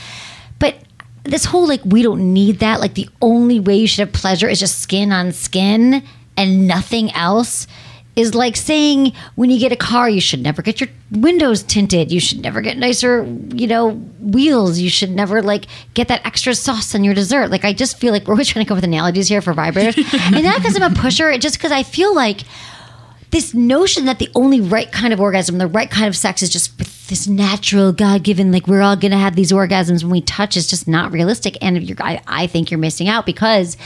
but this whole like we don't need that. Like the only way you should have pleasure is just skin on skin and nothing else. Is like saying when you get a car, you should never get your windows tinted. You should never get nicer, you know, wheels. You should never like get that extra sauce on your dessert. Like I just feel like we're always trying to come up with analogies here for vibrators, and not because I'm a pusher. It just because I feel like this notion that the only right kind of orgasm, the right kind of sex is just this natural, God given, like we're all gonna have these orgasms when we touch is just not realistic. And you're, I, I think you're missing out because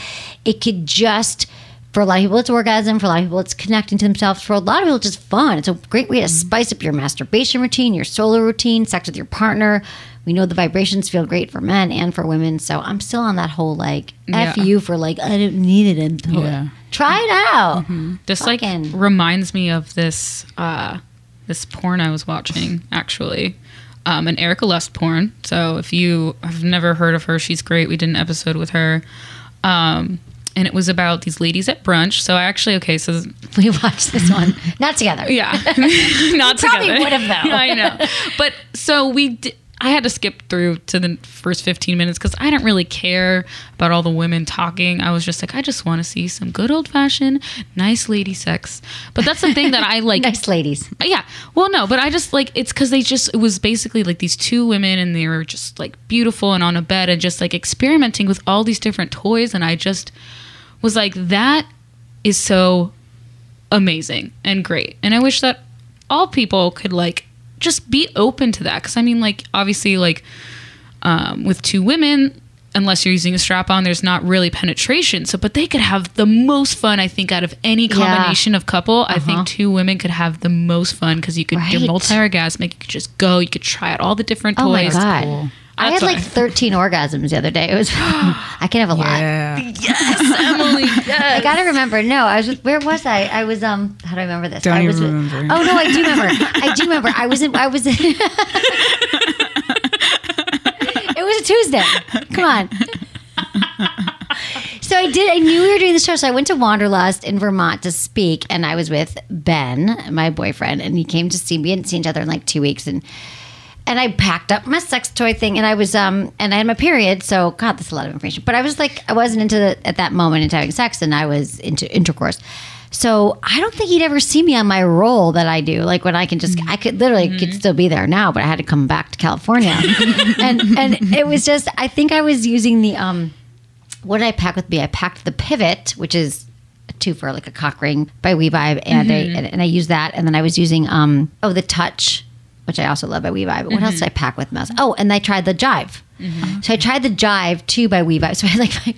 it could just, for a lot of people, it's orgasm. For a lot of people, it's connecting to themselves. For a lot of people, it's just fun. It's a great way to spice up your masturbation routine, your solo routine, sex with your partner. We know the vibrations feel great for men and for women. So I'm still on that whole like, F you for like, I don't need it. I'm Yeah. Try it out. This like reminds me of this uh this porn I was watching actually. Um an Erika Lust porn. So if you have never heard of her, she's great. We did an episode with her. Um and it was about these ladies at brunch. So I actually okay, so We watched this one, not together. yeah, not together. probably would have, though. I know, but so we. Di- I had to skip through to the first 15 minutes because I didn't really care about all the women talking. I was just like, I just want to see some good old fashioned, nice lady sex. But that's the thing that I like. nice ladies. Yeah. Well, no, but I just like it's because they just it was basically like these two women and they were just like beautiful and on a bed and just like experimenting with all these different toys and I just was like that is so amazing and great and I wish that all people could like just be open to that because I mean like obviously like um, with two women unless you're using a strap on there's not really penetration so but they could have the most fun i think out of any Yeah. combination of couple i Uh-huh. think two women could have the most fun because you could you're multi-orgasmic you could just go you could try out all the different toys. Oh my toys god. I had like 13 orgasms the other day. It was I can have a lot. Yeah. Emily I gotta remember. No, I was with, where was I? I was um. How do I remember this? Don't I even was with- remember. oh no, I do remember. I do remember. I was in. I was. In, it was a Tuesday. Come on. So I did. I knew we were doing the show, so I went to Wanderlust in Vermont to speak, and I was with Ben, my boyfriend, and he came to see me. We hadn't seen each other in like two weeks, and and I packed up my sex toy thing, and I was um, and I had my period, so God, this a lot of information. But I was like, I wasn't into the, at that moment into having sex, and I was into intercourse. So I don't think he'd ever see me on my role that I do, like when I can just, I could literally could still be there now, but I had to come back to California, and and it was just, I think I was using the um, what did I pack with me? I packed the pivot, which is a two for like a cock ring by WeVibe, and I and, and I used that, and then I was using um oh the touch, which I also love by WeVibe. But what else did I pack with me? Oh, and I tried the Jive. So I tried the Jive too by WeVibe. So I like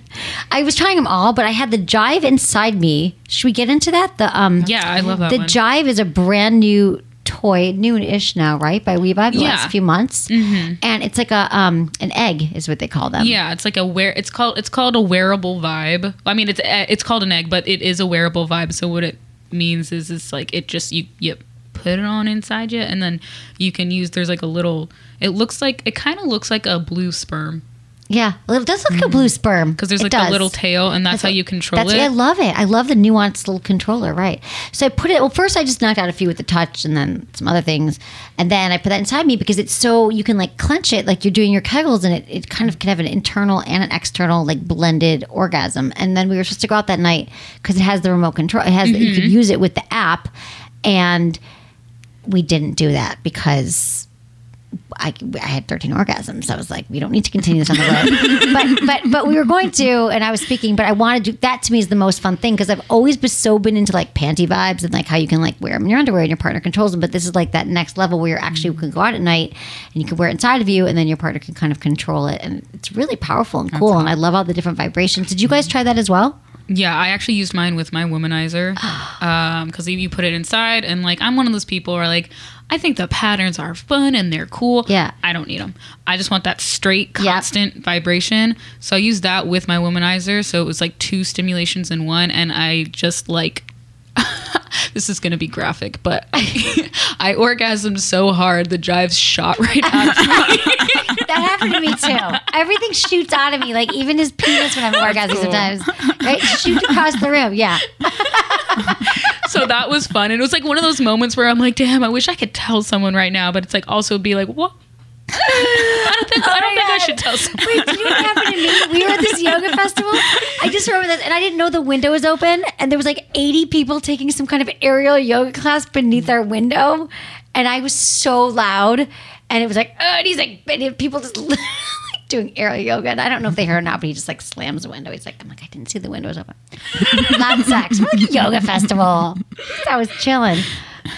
I was trying them all, but I had the Jive inside me. Should we get into that? The um yeah i love that the one Jive is a brand new toy, new-ish now, right? By WeVibe, the Yeah. last few months, and it's like a um an egg is what they call them. yeah it's like a wear it's called it's called a wearable vibe i mean it's it's called an egg but it is a wearable vibe so what it means is it's like it just you you put it on inside you and then you can use there's like a little it looks like it kind of looks like a blue sperm Yeah, it does look like a blue sperm because there's like a little tail and that's, how you control That's it I love it. I love the nuanced little controller. Right. So I put it. Well, first I just knocked out a few with the touch, and then some other things, and then I put that inside me because it's so you can like clench it like you're doing your kegels, and it, it kind of can have an internal and an external like blended orgasm. And then we were supposed to go out that night because it has the remote control. It has you Mm-hmm. could use it with the app, and we didn't do that because I, I had 13 orgasms. I was like, we don't need to continue this on the road. but but but we were going to, and I was speaking. But I wanted to. That to me is the most fun thing because I've always been so been into like panty vibes and like how you can like wear them in your underwear and your partner controls them. But this is like that next level where you're actually can go out at night and you can wear it inside of you, and then your partner can kind of control it, and it's really powerful and cool. And I love all the different vibrations. Did you guys try that as well? Yeah, I actually used mine with my womanizer um, because you put it inside, and like I'm one of those people where like I think the patterns are fun and they're cool. Yeah. I don't need them. I just want that straight, Yep. constant vibration. So I used that with my womanizer. So it was like two stimulations in one, and I just like. this is gonna be graphic, but I, I orgasmed so hard the jives shot right out of me. That happened to me too. Everything shoots out of me, like even his penis when I'm orgasming sometimes. Right? Shoot across the room. Yeah. so that was fun. And it was like one of those moments where I'm like, damn, I wish I could tell someone right now, but it's like also be like, what? I don't think, I, don't think I should tell someone. Wait, did what happened to me? We were at this yoga festival. I just remember this, and I didn't know the window was open, and there was like 80 people taking some kind of aerial yoga class beneath our window, and I was so loud, and it was like, oh, and he's like, and people just like doing aerial yoga, and I don't know if they heard or not, but he just like slams the window. He's like, I'm like, I didn't see the window was open. Loud sex, We're like a yoga festival. I was chilling.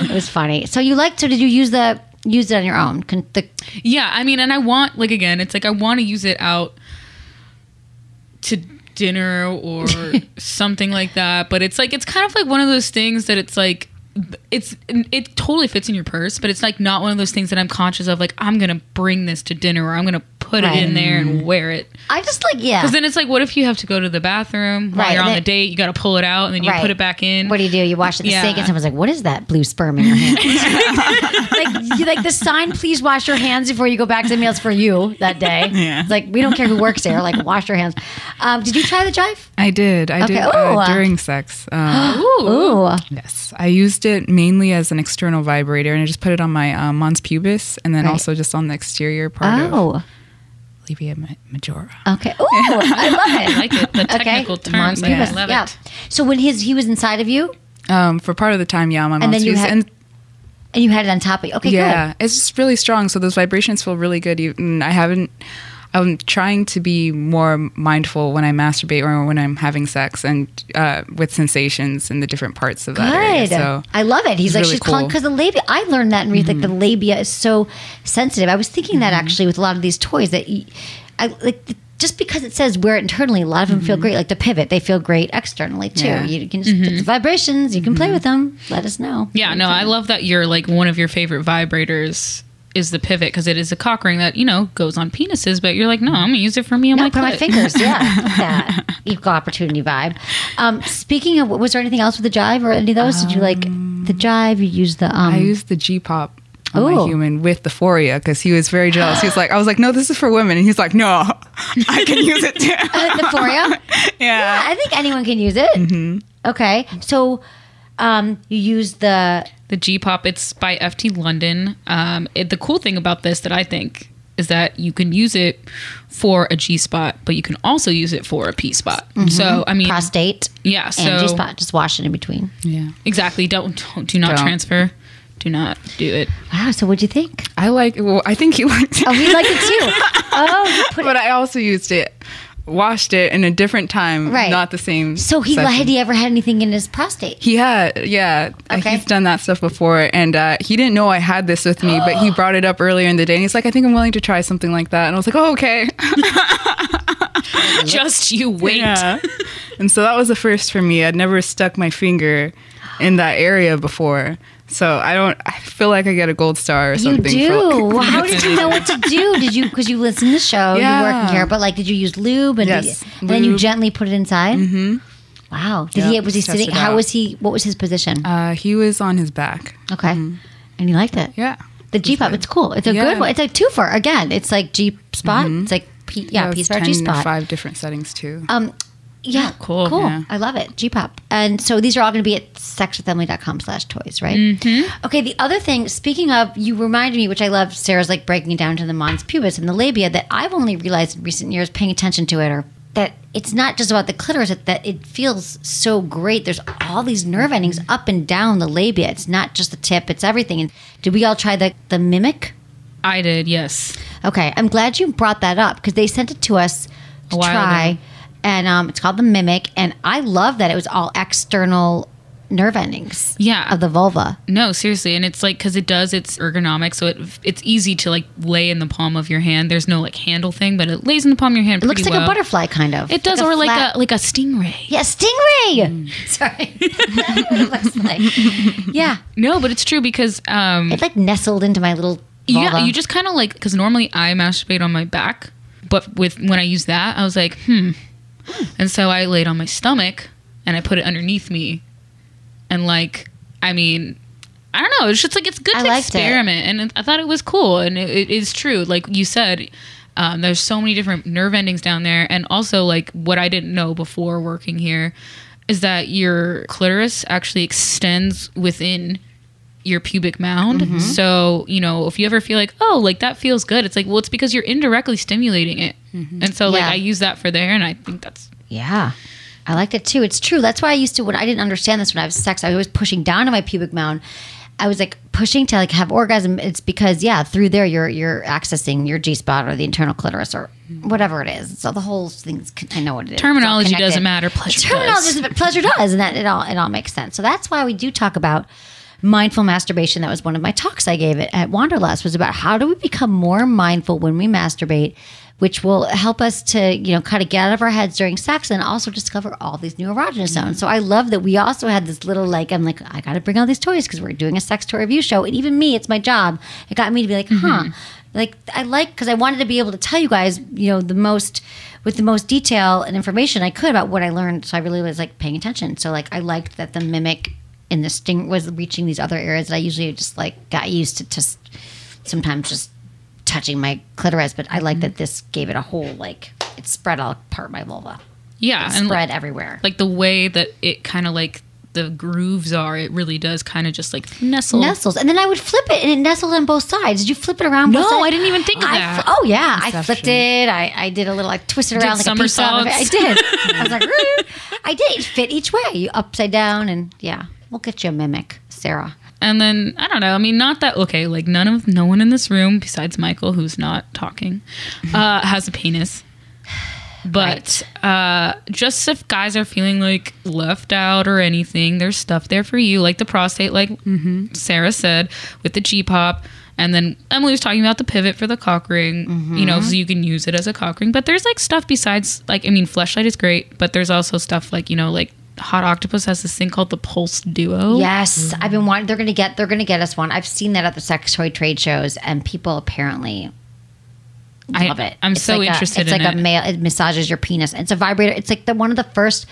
It was funny. So you like? So did you use the use it on your own? Con- the, Yeah, I mean, and I want like again, it's like I want to use it out to dinner or something like that, but it's like it's kind of like one of those things that it's like it's it totally fits in your purse, but it's like not one of those things that I'm conscious of like I'm going to bring this to dinner or I'm going to put Right. it in there and wear it. I just like yeah. Because then it's like, what if you have to go to the bathroom while Right, you're on then- the date? You got to pull it out and then you Right. put it back in. What do you do? You wash the Yeah. sink, and someone's like, "What is that blue sperm in your hand?" like, you, like the sign, "Please wash your hands before you go back to the meals for you that day." Yeah. It's like we don't care who works there. Like, wash your hands. Um, did you try the jive? I did. I Okay. did Ooh. uh, during sex. Um, Ooh, yes, I used it mainly as an external vibrator, and I just put it on my um, mons pubis, and then Right. also just on the exterior part of oh, labia majora. okay. Ooh, I love it. I like it. The Okay, technical mons Yeah. I love yeah. it. So when his he was inside of you, Um, for part of the time, yeah, my mons then you had- and and you had it on top of you. Okay, yeah, good. it's just really strong. So those vibrations feel really good. Even I haven't. I'm trying to be more mindful when I masturbate or when I'm having sex, and uh, with sensations in the different parts of that area. So I love it. He's like, really she's calling because the labia. I learned that and read like the mm-hmm. labia is so sensitive. I was thinking that mm-hmm. actually with a lot of these toys that, y- I like the, just because it says wear it internally, a lot of them feel mm-hmm. great. Like the pivot, they feel great externally too. Yeah. You can just get the vibrations. You can play with them. Let us know. Yeah, no, I love that you're like one of your favorite vibrators is the pivot because it is a cock ring that you know goes on penises, but you're like, no, I'm gonna use it for me and No, my put my fingers. Yeah, that equal opportunity vibe. Um, speaking of, was there anything else with the jive or any of those? Did you like the jive? You used the um. I used the G pop on Ooh. my human with the Foria because he was very jealous. He was like, I was like, no, this is for women, and he's like, no, I can use it too. uh, the Foria. yeah. I think anyone can use it. Mm-hmm. Okay, so um, you use the The G pop, it's by FT London. Um, it, the cool thing about this that I think is that you can use it for a G spot, but you can also use it for a P spot. So I mean, prostate yeah. and So G spot. Just wash it in between. yeah. exactly. Don't, don't do not Don't. transfer. Do not do it. Wow. So what'd you think? I like. Well, I think he liked it. Oh, he liked it too. Oh, put but it. I also used it, washed it in a different time, Right. not the same. So he session. had he ever had anything in his prostate? He had, yeah. Uh, Okay. He's done that stuff before, and uh, he didn't know I had this with me, but he brought it up earlier in the day, and he's like, "I think I'm willing to try something like that," and I was like, "Oh, okay." Just you wait. Yeah. and so that was the first for me. I'd never stuck my finger in that area before, so I don't. I feel like I get a gold star or You something. do. For, How did you know what to do? Did you because you listened to the show, Yeah. you Yeah. work in here, but like, did you use lube and, Yes, and then you gently put it inside? Mm-hmm. Wow. Did he? Was he sitting? How was he? What was his position? uh, he was on his back. okay, and he liked it. Yeah. The G pop, it's cool. It's a Yeah. good one. It's like twofer. Again, it's like G spot. It's like P, yeah, P it's spot, 10 G spot. Five different settings too. Um, yeah, ah, cool. cool. Yeah. I love it. G pop. And so these are all going to be at sexwithemily.com slash toys, right? Mm-hmm. Okay. The other thing, speaking of, you reminded me, which I love. Sarah's like breaking it down to the mons pubis and the labia that I've only realized in recent years, paying attention to it, or that it's not just about the clitoris, that- that it feels so great. There's all these nerve endings up and down the labia. It's not just the tip; it's everything. And did we all try the the mimic? I did. Yes. Okay, I'm glad you brought that up because they sent it to us to try, ago. And um, it's called the Mimic, and I love that it was all external nerve endings. Yeah. of the vulva. No, seriously, and it's like because it does it's ergonomic, so it it's easy to like lay in the palm of your hand. There's no like handle thing, but it lays in the palm of your hand. It looks like a butterfly, kind of. It does, or like flat- a like a stingray. yeah, stingray. Mm. Sorry, it looks like. Yeah, No, but it's true because um it like nestled into my little. yeah, you just kind of like because normally I masturbate on my back, but with when I use that, I was like, hmm, and so I laid on my stomach and I put it underneath me, and like I mean. I don't know. It's just like it's good I to liked it. experiment, and I thought it was cool, and it, it is true. Like you said, um, there's so many different nerve endings down there, and also like what I didn't know before working here is that your clitoris actually extends within your pubic mound. Mm-hmm. So, you know, if you ever feel like, oh, like that feels good, it's like, well, it's because you're indirectly stimulating it. And so, like, Mm-hmm. Yeah. I use that for there, and I think that's Yeah. I liked it too. It's true. That's why I used to when I didn't understand this when I was sex, I was pushing down on my pubic mound. I was like pushing to like have orgasm. It's because yeah, through there you're you're accessing your G spot or the internal clitoris or whatever it is. So the whole thing's I know what it is. Terminology doesn't matter. Pleasure Terminology does. doesn't, but pleasure does, and that it all it all makes sense. So that's why we do talk about mindful masturbation. That was one of my talks I gave it at Wanderlust was about how do we become more mindful when we masturbate, which will help us to you know kind of get out of our heads during sex and also discover all these new erogenous zones. So I love that we also had this little like I'm like I got to bring all these toys because we're doing a sex toy review show, and even me, it's my job. It got me to be like, huh. Mm-hmm. Like I like because I wanted to be able to tell you guys, you know, the most with the most detail and information I could about what I learned. So I really was like paying attention. So like I liked that the mimic in the sting was reaching these other areas that I usually just like got used to just sometimes just touching my clitoris, but I like mm-hmm. that this gave it a whole like it spread all part my vulva. Yeah, It and spread everywhere. like the way that it kind of like the grooves are, it really does kind of just like nestle. Nestles, and then I would flip it, and it nestled on both sides. Did you flip it around? No. I didn't even think of I that. fl- oh yeah, I flipped it. I, I did a little like twisted Did around like a pizza. I did. I was like, "Roo." I did. It fit each way, you upside down, and yeah, we'll get you a mimic, Sarah. And then I don't know. I mean, not that okay. Like none of no one in this room besides Michael, who's not talking, uh, has a penis. But uh, just if guys are feeling like left out or anything, there's stuff there for you, like the prostate, like Sarah said, with the G pop. And then Emily was talking about the pivot for the cock ring, you know, so you can use it as a cock ring. But there's like stuff besides, like, I mean, Fleshlight is great, but there's also stuff like, you know, like Hot Octopuss has this thing called the Pulse Duo. Yes, I've been wanting. They're gonna get. They're gonna get us one. I've seen that at the sex toy trade shows, and people apparently I- love it. I'm It's so like interested A, it's in like it. a male. It massages your penis. It's a vibrator. It's like the one of the first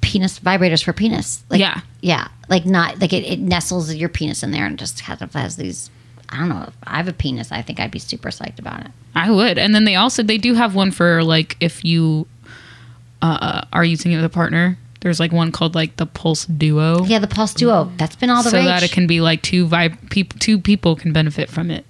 penis vibrators for penis. Like, Yeah. yeah. Like not like it, it nestles your penis in there and just has, has these. I don't know. If I have a penis. I think I'd be super psyched about it. I would. And then they also they do have one for like if you uh, are using it with a partner. There's like one called like the Pulse Duo. Yeah, the Pulse Duo. That's been all the so rage. that it can be like two vibe people two people can benefit from it.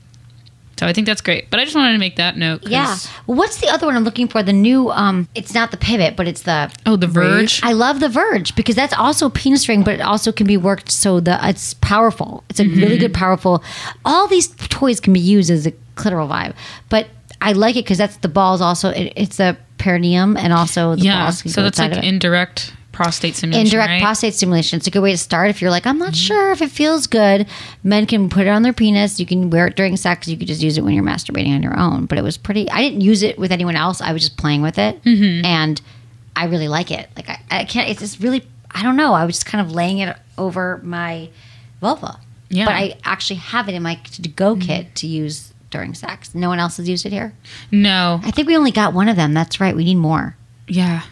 So I think that's great. But I just wanted to make that note. Yeah. Well, what's the other one I'm looking for? The new. um It's not the pivot, but it's the. Oh, the Verge. I love the Verge because that's also penis ring, but it also can be worked so that it's powerful. It's a Mm-hmm. really good, powerful. All these toys can be used as a clitoral vibe, but I like it because that's the balls. Also, it, it's the perineum, and also the yeah. balls can So that's like indirect prostate stimulation. Indirect right? prostate stimulation. It's a good way to start if you're like, I'm not Mm-hmm. sure if it feels good. Men can put it on their penis. You can wear it during sex. You could just use it when you're masturbating on your own. But it was pretty. I didn't use it with anyone else. I was just playing with it, Mm-hmm. and I really like it. Like I, I can't. It's just really. I don't know. I was just kind of laying it over my vulva. Yeah. Mm-hmm. But I actually have it in my to go kit to use during sex. No one else has used it here. No. I think we only got one of them. That's right. We need more. Yeah.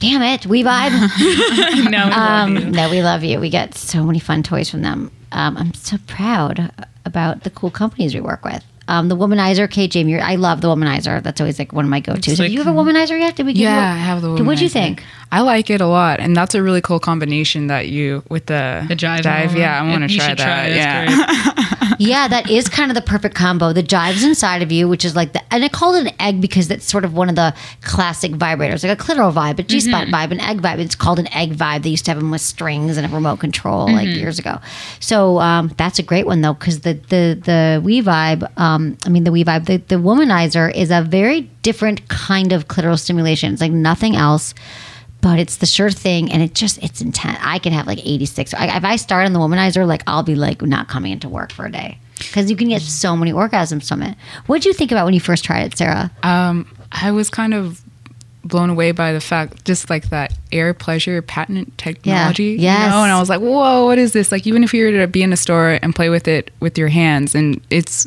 Damn it, we vibe. no. we love Um, you. no, we love you. We get so many fun toys from them. Um, I'm so proud about the cool companies we work with. Um, the Womanizer, Kate Jamie. I love the Womanizer. That's always like one of my go-tos. It's Have like- you have a Womanizer yet? Did we? Give you Yeah, a- I have the. What'd you think? I like it a lot, and that's a really cool combination that you with the The jive. Dive, yeah, I want to try that. it. It's yeah, yeah, that is kind of the perfect combo. The jive's inside of you, which is like the, and I call it an egg because that's sort of one of the classic vibrators, like a clitoral vibe, a G spot vibe, an egg vibe. It's called an egg vibe. They used to have them with strings and a remote control like years ago. So um, that's a great one though, because the the the We Vibe, um, I mean the We Vibe, the, the Womanizer is a very different kind of clitoral stimulation. It's like nothing else but it's the sure thing and it just it's intense i can have like 86 I, if i start on the womanizer like i'll be like not coming into work for a day because you can get so many orgasms from it what did you think about when you first tried it sarah Um, I was kind of blown away by the fact, just like that air pleasure patent technology. Yes. You know? And I was like, whoa, what is this? Like, even if you were to be in a store and play with it with your hands, and it's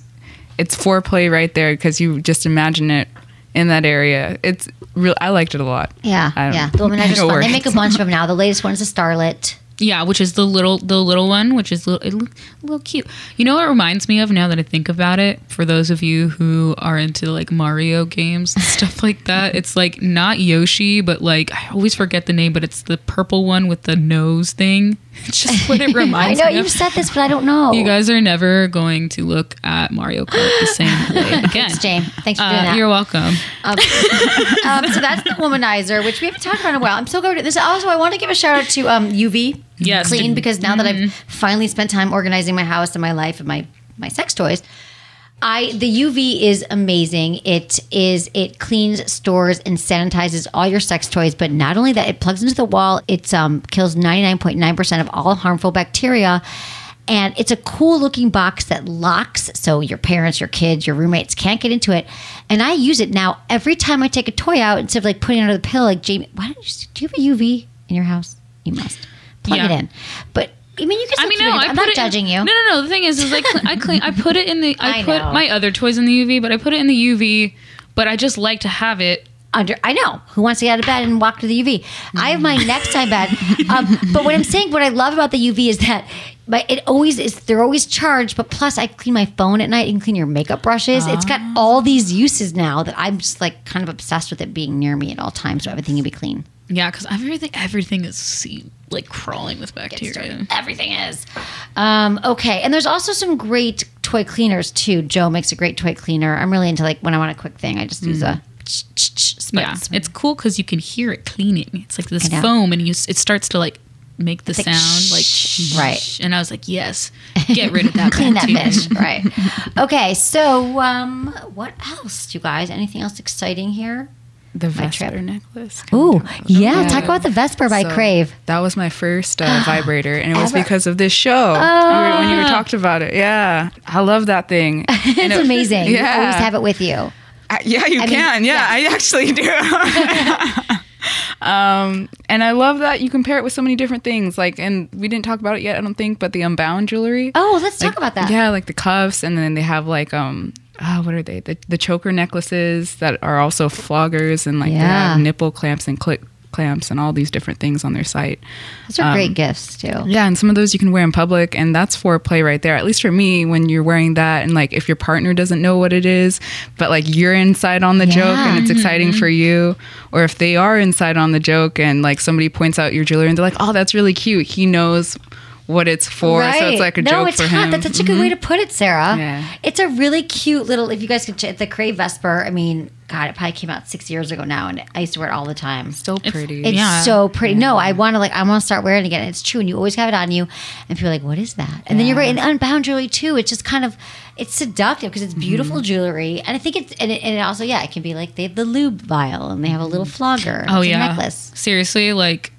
it's foreplay right there because you just imagine it in that area. It's real. I liked it a lot. yeah I yeah the womanizer's It fun they make a bunch of them now the latest one is a starlet Yeah, which is the little the little one, which is little, it look- a little cute. You know what it reminds me of now that I think about it? For those of you who are into like Mario games and stuff like that, it's like not Yoshi, but like I always forget the name, but it's the purple one with the nose thing. It's just what it reminds me. i know me you've of. said this but i don't know You guys are never going to look at Mario Kart the same way again. Thanks, Jane. Thanks for doing Uh, that. you're welcome. um, so that's the womanizer, which we haven't talked about in a while. I'm so glad. This also, I want to give a shout out to um, UVee Yes. Clean because now that I've finally spent time organizing my house and my life and my my sex toys, I the UVee is amazing. It is it cleans, stores, and sanitizes all your sex toys. But not only that, it plugs into the wall. It um, kills 99.9 percent of all harmful bacteria. And it's a cool looking box that locks so your parents, your kids, your roommates can't get into it. And I use it now every time I take a toy out instead of like putting it under the pillow. Like Jamie, why don't you do you have a UVee in your house? You must plug it in. But I mean, you can. I mean, no, I I'm put not judging you. No, no, no. The thing is, is like I clean. I put it in the. I, I put know. my other toys in the UVee, but I put it in the UVee. But I just like to have it. under I know who wants to get out of bed and walk to the UVee. I have my next time bed. Um, but what I'm saying, what I love about the UVee is that my, it always is they're always charged, but plus I clean my phone at night and clean your makeup brushes. It's got all these uses now that I'm just like kind of obsessed with it being near me at all times so everything can be clean. Yeah, because everything everything is see, like crawling with bacteria. Everything is. Um, okay. And there's also some great toy cleaners too. JO makes a great toy cleaner. I'm really into like when I want a quick thing, I just use a. Yeah, it's cool because you can hear it cleaning. It's like this foam, and you it starts to like make the like sound like shh, right. And I was like, yes, get rid of that. Clean that bitch. Right. Okay. So, um, what else, you guys? Anything else exciting here? The Vesper necklace. Can we Ooh, talk about that? yeah, Talk about the Vesper by So, Crave. That was my first uh, vibrator, and it was Ever. because of this show. You were- when you were talked about it, yeah, I love that thing. It's it- amazing. You Yeah. always have it with you. I- yeah, you I mean, can. yeah, yeah. I actually do. um, and I love that you compare it with so many different things. Like, and we didn't talk about it yet, I don't think, but the Unbound jewelry. Oh, let's Like, talk about that. Yeah, like the cuffs, and then they have like um, ah, what are they? The, the choker necklaces that are also floggers, and like they Yeah. have nipple clamps and clip clamps and all these different things on their site. Those are great gifts too. Yeah, and some of those you can wear in public, and that's foreplay right there. At least for me, when you're wearing that, and like if your partner doesn't know what it is, but like you're inside on the joke and it's exciting for you, or if they are inside on the joke and like somebody points out your jewelry and they're like, "Oh, that's really cute," he knows what it's for, so it's like a no, joke it's for hot. him. That's such a good way to put it, Sarah. Yeah. It's a really cute little. If you guys could, check the Crave Vesper. I mean, God, it probably came out six years ago now, and I used to wear it all the time. Still pretty. It's Yeah. so pretty. No, I want to like. I want to start wearing it again. It's true, and you always have it on you, and people are like, "What is that?" And then you're right. And unbound jewelry too. It's just kind of, it's seductive because it's mm-hmm. beautiful jewelry, and I think it's and it, and it also yeah, it can be like they have the lube vial and they have a little mm-hmm. flogger. Oh It's a yeah, necklace. Seriously, like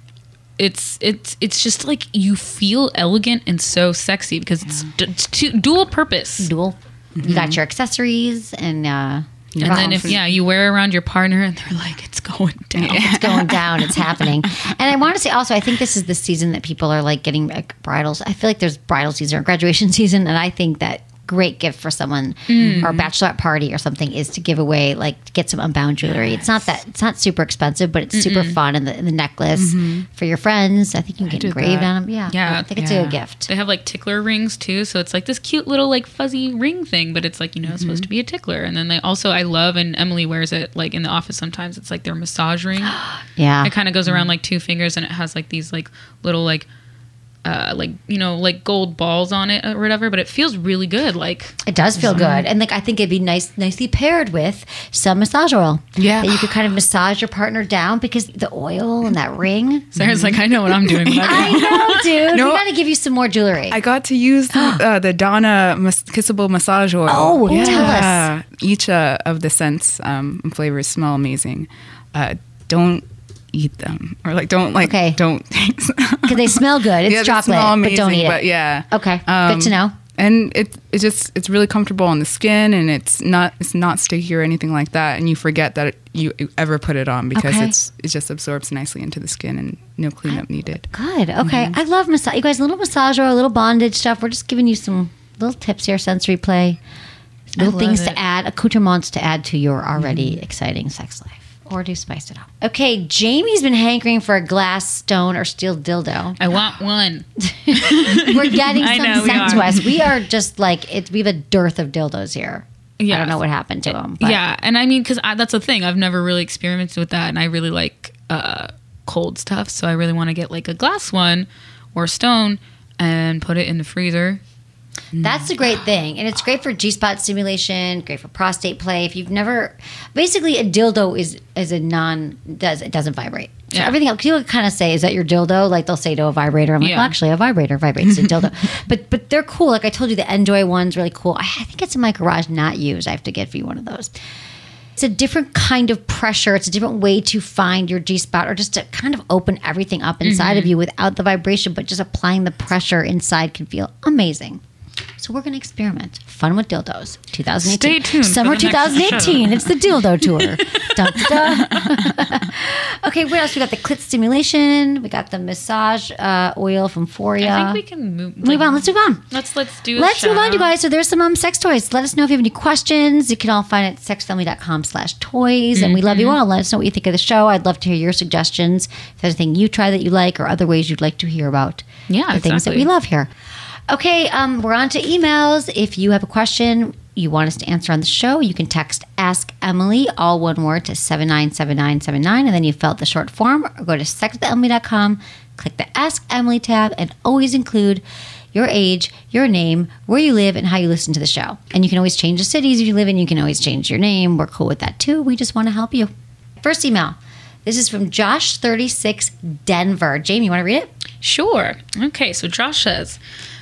it's it's it's just like you feel elegant and so sexy because it's, d- it's two, dual purpose. Dual. You got your accessories and. uh And then if yeah, you wear around your partner and they're like, it's going down. it's going down. It's happening. And I want to say also, I think this is the season that people are like getting like, bridals. I feel like there's bridal season or graduation season, and I think that great gift for someone Mm. or a bachelorette party or something is to give away like get some unbound jewelry. It's not that it's not super expensive, but it's super fun. And the, and the necklace for your friends, I think you can get engraved that. on them. Yeah, Mm-hmm. Yeah. I think it's a Yeah. good gift. They have like tickler rings too, so it's like this cute little like fuzzy ring thing, but it's like you know it's supposed to be a tickler. And then they also I love and Emily wears it like in the office sometimes. It's like their massage ring. Yeah, It kind of goes around like two fingers and it has like these like little like uh like you know like gold balls on it or whatever. But it feels really good. Like It does feel good, and like I think it'd be nice, nicely paired with some massage oil. Yeah. that you could kind of massage your partner down because the oil and that ring. Sarah's like I know what I'm doing. when I go." I know, dude. No. we got to give you some more jewelry. I got to use the, uh, the Dona mas- kissable massage oil. Oh, tell us. Each uh, of the scents um, and flavors smell amazing. Uh, don't eat them, or like don't like Okay. don't. because they smell good. It's yeah, they chocolate, smell but don't amazing, eat it. But yeah, Okay, Um, good to know. And it it just it's really comfortable on the skin, and it's not it's not sticky or anything like that. And you forget that it, you ever put it on because Okay. it's it just absorbs nicely into the skin, and no cleanup needed. Good. Okay, Mm-hmm. I love massage. You guys, a little massage or a little bondage stuff. We're just giving you some little tips here, sensory play, little things it. to add, accoutrements to add to your already Mm-hmm. exciting sex life. Or to spice it up. Okay, Jamie's been hankering for a glass, stone, or steel dildo. I want one. We're getting some know, sent to us. We are just like it. We have a dearth of dildos here. Yeah, I don't know what happened to them. But yeah, and I mean, because that's the thing. I've never really experimented with that, and I really like uh, cold stuff. So I really want to get like a glass one or stone and put it in the freezer. That's the great thing. And it's great for G spot stimulation, great for prostate play. If you've never basically a dildo is is a non does it doesn't vibrate. So Yeah. everything else people kind of say, is that your dildo? Like they'll say to a vibrator. I'm like, Yeah. well, actually a vibrator vibrates a dildo. But but they're cool. Like I told you, the Njoy one's really cool. I I think it's in my garage, not used. I have to get for you one of those. It's a different kind of pressure. It's a different way to find your G spot or just to kind of open everything up inside Mm-hmm. of you without the vibration, but just applying the pressure inside can feel amazing. So we're going to experiment. Fun with dildos. 2018. Stay tuned Summer 2018. It's the dildo tour. dun, dun. okay, what else? We got the clit stimulation. We got the massage uh, oil from Foria. I think we can move. Move on. Let's move on. Let's let's do. a Let's move on, you guys. So there's some um, sex toys. Let us know if you have any questions. You can all find it at sexwithemily.com slash toys. And we love Mm-hmm. you all. Let us know what you think of the show. I'd love to hear your suggestions. If there's anything you try that you like or other ways you'd like to hear about Yeah, the things that we love here. Okay, um, we're on to emails. If you have a question you want us to answer on the show, you can text Ask Emily, all one word, to 797979. And then you fill out the short form or go to sexwithemily.com, click the Ask Emily tab, and always include your age, your name, where you live, and how you listen to the show. And you can always change the cities you live in. You can always change your name. We're cool with that too. We just want to help you. First email. This is from Josh36 Denver. Jamie, you want to read it? Sure. Okay, so Josh says,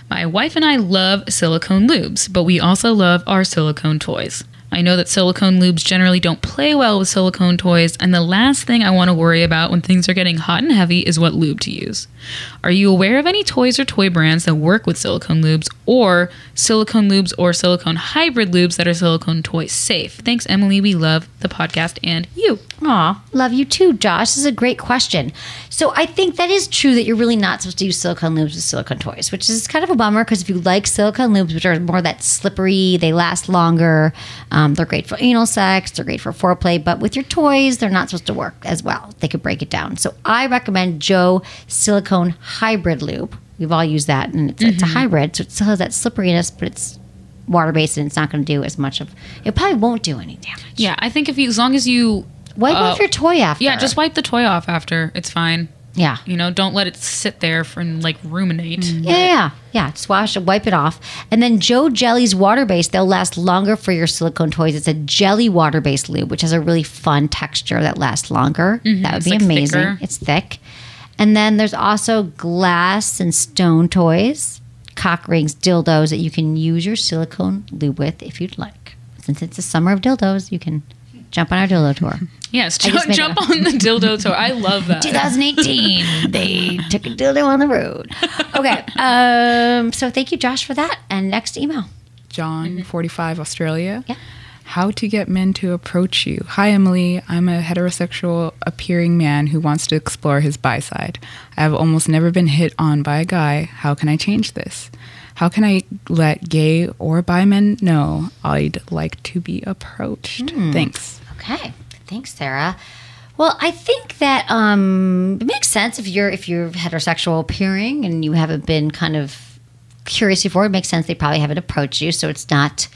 My wife and I love silicone lubes, but we also love our silicone toys. I know that silicone lubes generally don't play well with silicone toys, and the last thing I want to worry about when things are getting hot and heavy is what lube to use. Are you aware of any toys or toy brands that work with silicone lubes, or silicone lubes or silicone hybrid lubes that are silicone toy safe? Thanks, Emily. We love the podcast and you. Aw, love you too, Josh. This is a great question. So I think that is true that you're really not supposed to use silicone lubes with silicone toys, which is kind of a bummer because if you like silicone lubes, which are more that slippery, they last longer, they're great for anal sex, they're great for foreplay, but with your toys, they're not supposed to work as well. They could break it down. So I recommend JO Silicone Hybrid Lube. We've all used that, and it's, it's a hybrid, so it still has that slipperiness, but it's water based and it's not going to do as much of. It probably won't do any damage. Yeah, I think if you, as long as you Wipe Uh, off your toy after. Yeah, just wipe the toy off after. It's fine. Yeah. You know, don't let it sit there for and like ruminate. Yeah, yeah, yeah. Yeah, just wash it, wipe it off. And then JO Jelly's water based, they'll last longer for your silicone toys. It's a jelly water based lube, which has a really fun texture that lasts longer. That would Mm-hmm. It's, be like, amazing. thicker. It's thick. And then there's also glass and stone toys, cock rings, dildos that you can use your silicone lube with if you'd like. Since it's the summer of dildos, you can jump on our dildo tour. Yes, I just jump, made on the dildo tour. I love that. 2018, they took a dildo on the road. Okay, um, so thank you, Josh, for that. And next email. John, 45, Australia. Yeah. How to get men to approach you. Hi, Emily. I'm a heterosexual appearing man who wants to explore his bi side. I have almost never been hit on by a guy. How can I change this? How can I let gay or bi men know I'd like to be approached? Thanks. Okay, thanks, Sarah. Well, I think that um, it makes sense if you're if you're heterosexual appearing and you haven't been kind of curious before. It makes sense they probably haven't approached you, so it's not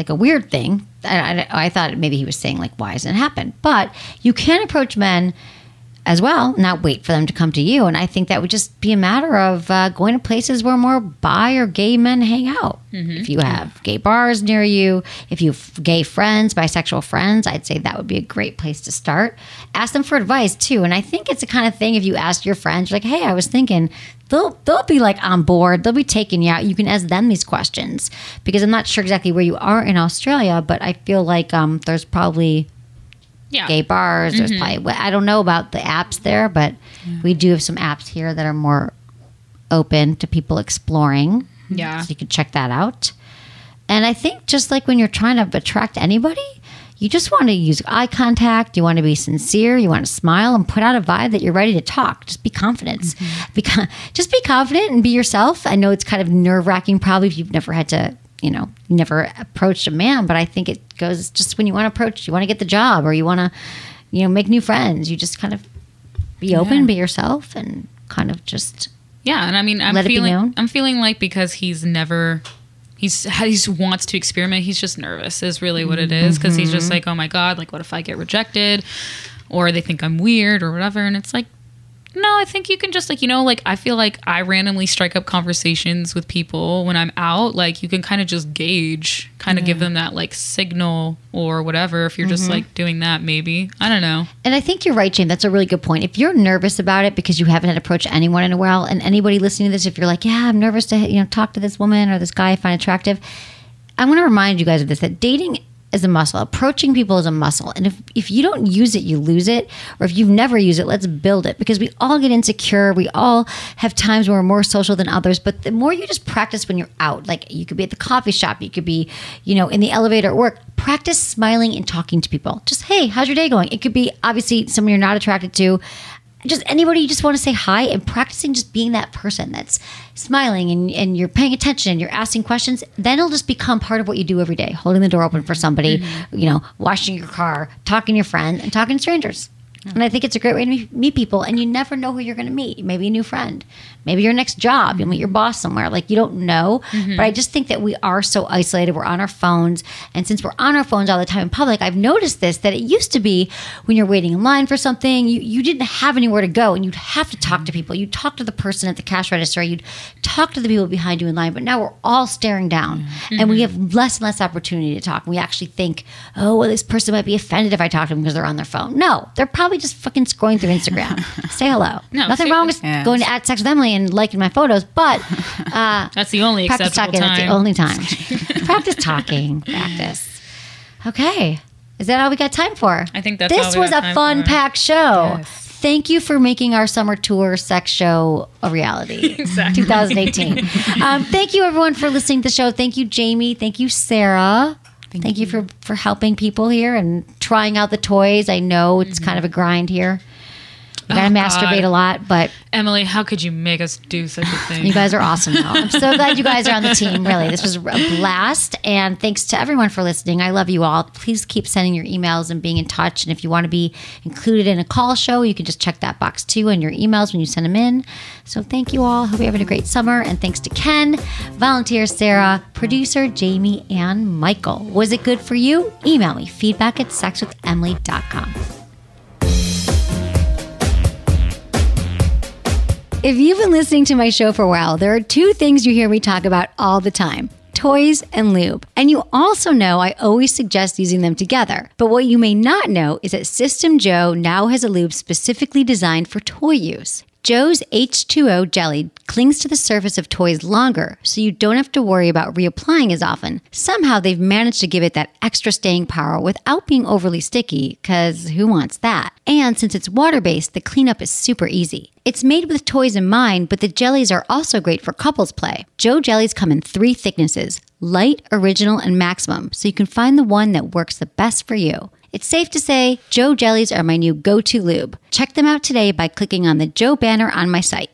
like a weird thing. I, I, I thought maybe he was saying like, why hasn't it happened? But you can approach men as well, not wait for them to come to you. And I think that would just be a matter of uh, going to places where more bi or gay men hang out. If you have gay bars near you, if you have gay friends, bisexual friends, I'd say that would be a great place to start. Ask them for advice too. And I think it's the kind of thing if you ask your friends, like, hey, I was thinking, they'll they'll be like on board. They'll be taking you out. You can ask them these questions because I'm not sure exactly where you are in Australia, but I feel like um, there's probably Yeah. gay bars. There's mm-hmm. probably I don't know about the apps there, but we do have some apps here that are more open to people exploring. Yeah. so you can check that out. And I think just like when you're trying to attract anybody, you just want to use eye contact. You want to be sincere. You want to smile and put out a vibe that you're ready to talk. Just be confident. Mm-hmm. Be con- just be confident and be yourself. I know it's kind of nerve wracking, probably if you've never had to, you know, never approached a man. But I think it goes just when you want to approach, you want to get the job or you want to, you know, make new friends. You just kind of be open, be yourself, and kind of just Yeah, and I mean, I'm Let it be feeling. I'm feeling like because he's never, he's he wants to experiment. He's just nervous. Is really what it is because he's Mm-hmm. just like, oh my god, like what if I get rejected, or they think I'm weird or whatever. And it's like, no, I think you can just like you know, like I feel like I randomly strike up conversations with people when I'm out. Like you can kind of just gauge, kind of give them that like signal or whatever. If you're Mm-hmm. just like doing that, maybe I don't know. And I think you're right, Jane. That's a really good point. If you're nervous about it because you haven't had to approach anyone in a while, and anybody listening to this, if you're like, yeah, I'm nervous to you know talk to this woman or this guy I find attractive, I'm going to remind you guys of this: that dating is a muscle. Approaching people is a muscle. And if, if you don't use it, you lose it. Or if you've never used it, let's build it because we all get insecure. We all have times where we're more social than others. But the more you just practice when you're out, like you could be at the coffee shop, you could be, you know, in the elevator at work, practice smiling and talking to people. Just, hey, how's your day going? It could be obviously someone you're not attracted to just anybody you just want to say hi and practicing just being that person that's smiling and, and you're paying attention and you're asking questions then it'll just become part of what you do every day holding the door open for somebody mm-hmm. you know washing your car talking to your friend and talking to strangers and I think it's a great way to meet- people. And you never know who you're going to meet. Maybe a new friend, maybe your next job. You'll meet your boss somewhere. Like you don't know. Mm-hmm. But I just think that we are so isolated. We're on our phones. And since we're on our phones all the time in public, I've noticed this that it used to be when you're waiting in line for something, you, you didn't have anywhere to go and you'd have to talk to people. You'd talk to the person at the cash register. You'd talk to the people behind you in line. But now we're all staring down mm-hmm. and we mm-hmm. have less and less opportunity to talk. We actually think, oh, well, this person might be offended if I talk to them because they're on their phone. No, they're probably just fucking scrolling through Instagram. Say hello. No, Nothing wrong with Yes. going to at sex with Emily and liking my photos, but uh, That's the only practice acceptable talking. That's the time. only time. practice talking. Practice. Okay. Is that all we got time for? I think that's all this we was got a fun for. packed show. Yes. Thank you for making our summer tour sex show a reality. Exactly. 2018. um, thank you everyone for listening to the show. Thank you, Jamie. Thank you, Sarah. Thank, you. for for helping people here and trying out the toys. I know it's mm-hmm. kind of a grind here. Gotta Oh, masturbate God. a lot, but Emily, how could you make us do such a thing? you guys are awesome, though. I'm so glad you guys are on the team. Really, this was a blast. And thanks to everyone for listening. I love you all. Please keep sending your emails and being in touch. And if you want to be included in a call show, you can just check that box too in your emails when you send them in. So thank you all. Hope you're having a great summer. And thanks to Ken, volunteer Sarah, producer Jamie, and Michael. Was it good for you? Email me feedback at sexwithemily.com. If you've been listening to my show for a while, there are two things you hear me talk about all the time toys and lube. And you also know I always suggest using them together. But what you may not know is that System JO now has a lube specifically designed for toy use. JO's H2O jelly clings to the surface of toys longer, so you don't have to worry about reapplying as often. Somehow they've managed to give it that extra staying power without being overly sticky, because who wants that? And since it's water based, the cleanup is super easy. It's made with toys in mind, but the jellies are also great for couples play. JO jellies come in three thicknesses light, original, and maximum, so you can find the one that works the best for you. It's safe to say JO jellies are my new go to lube. Check them out today by clicking on the JO banner on my site.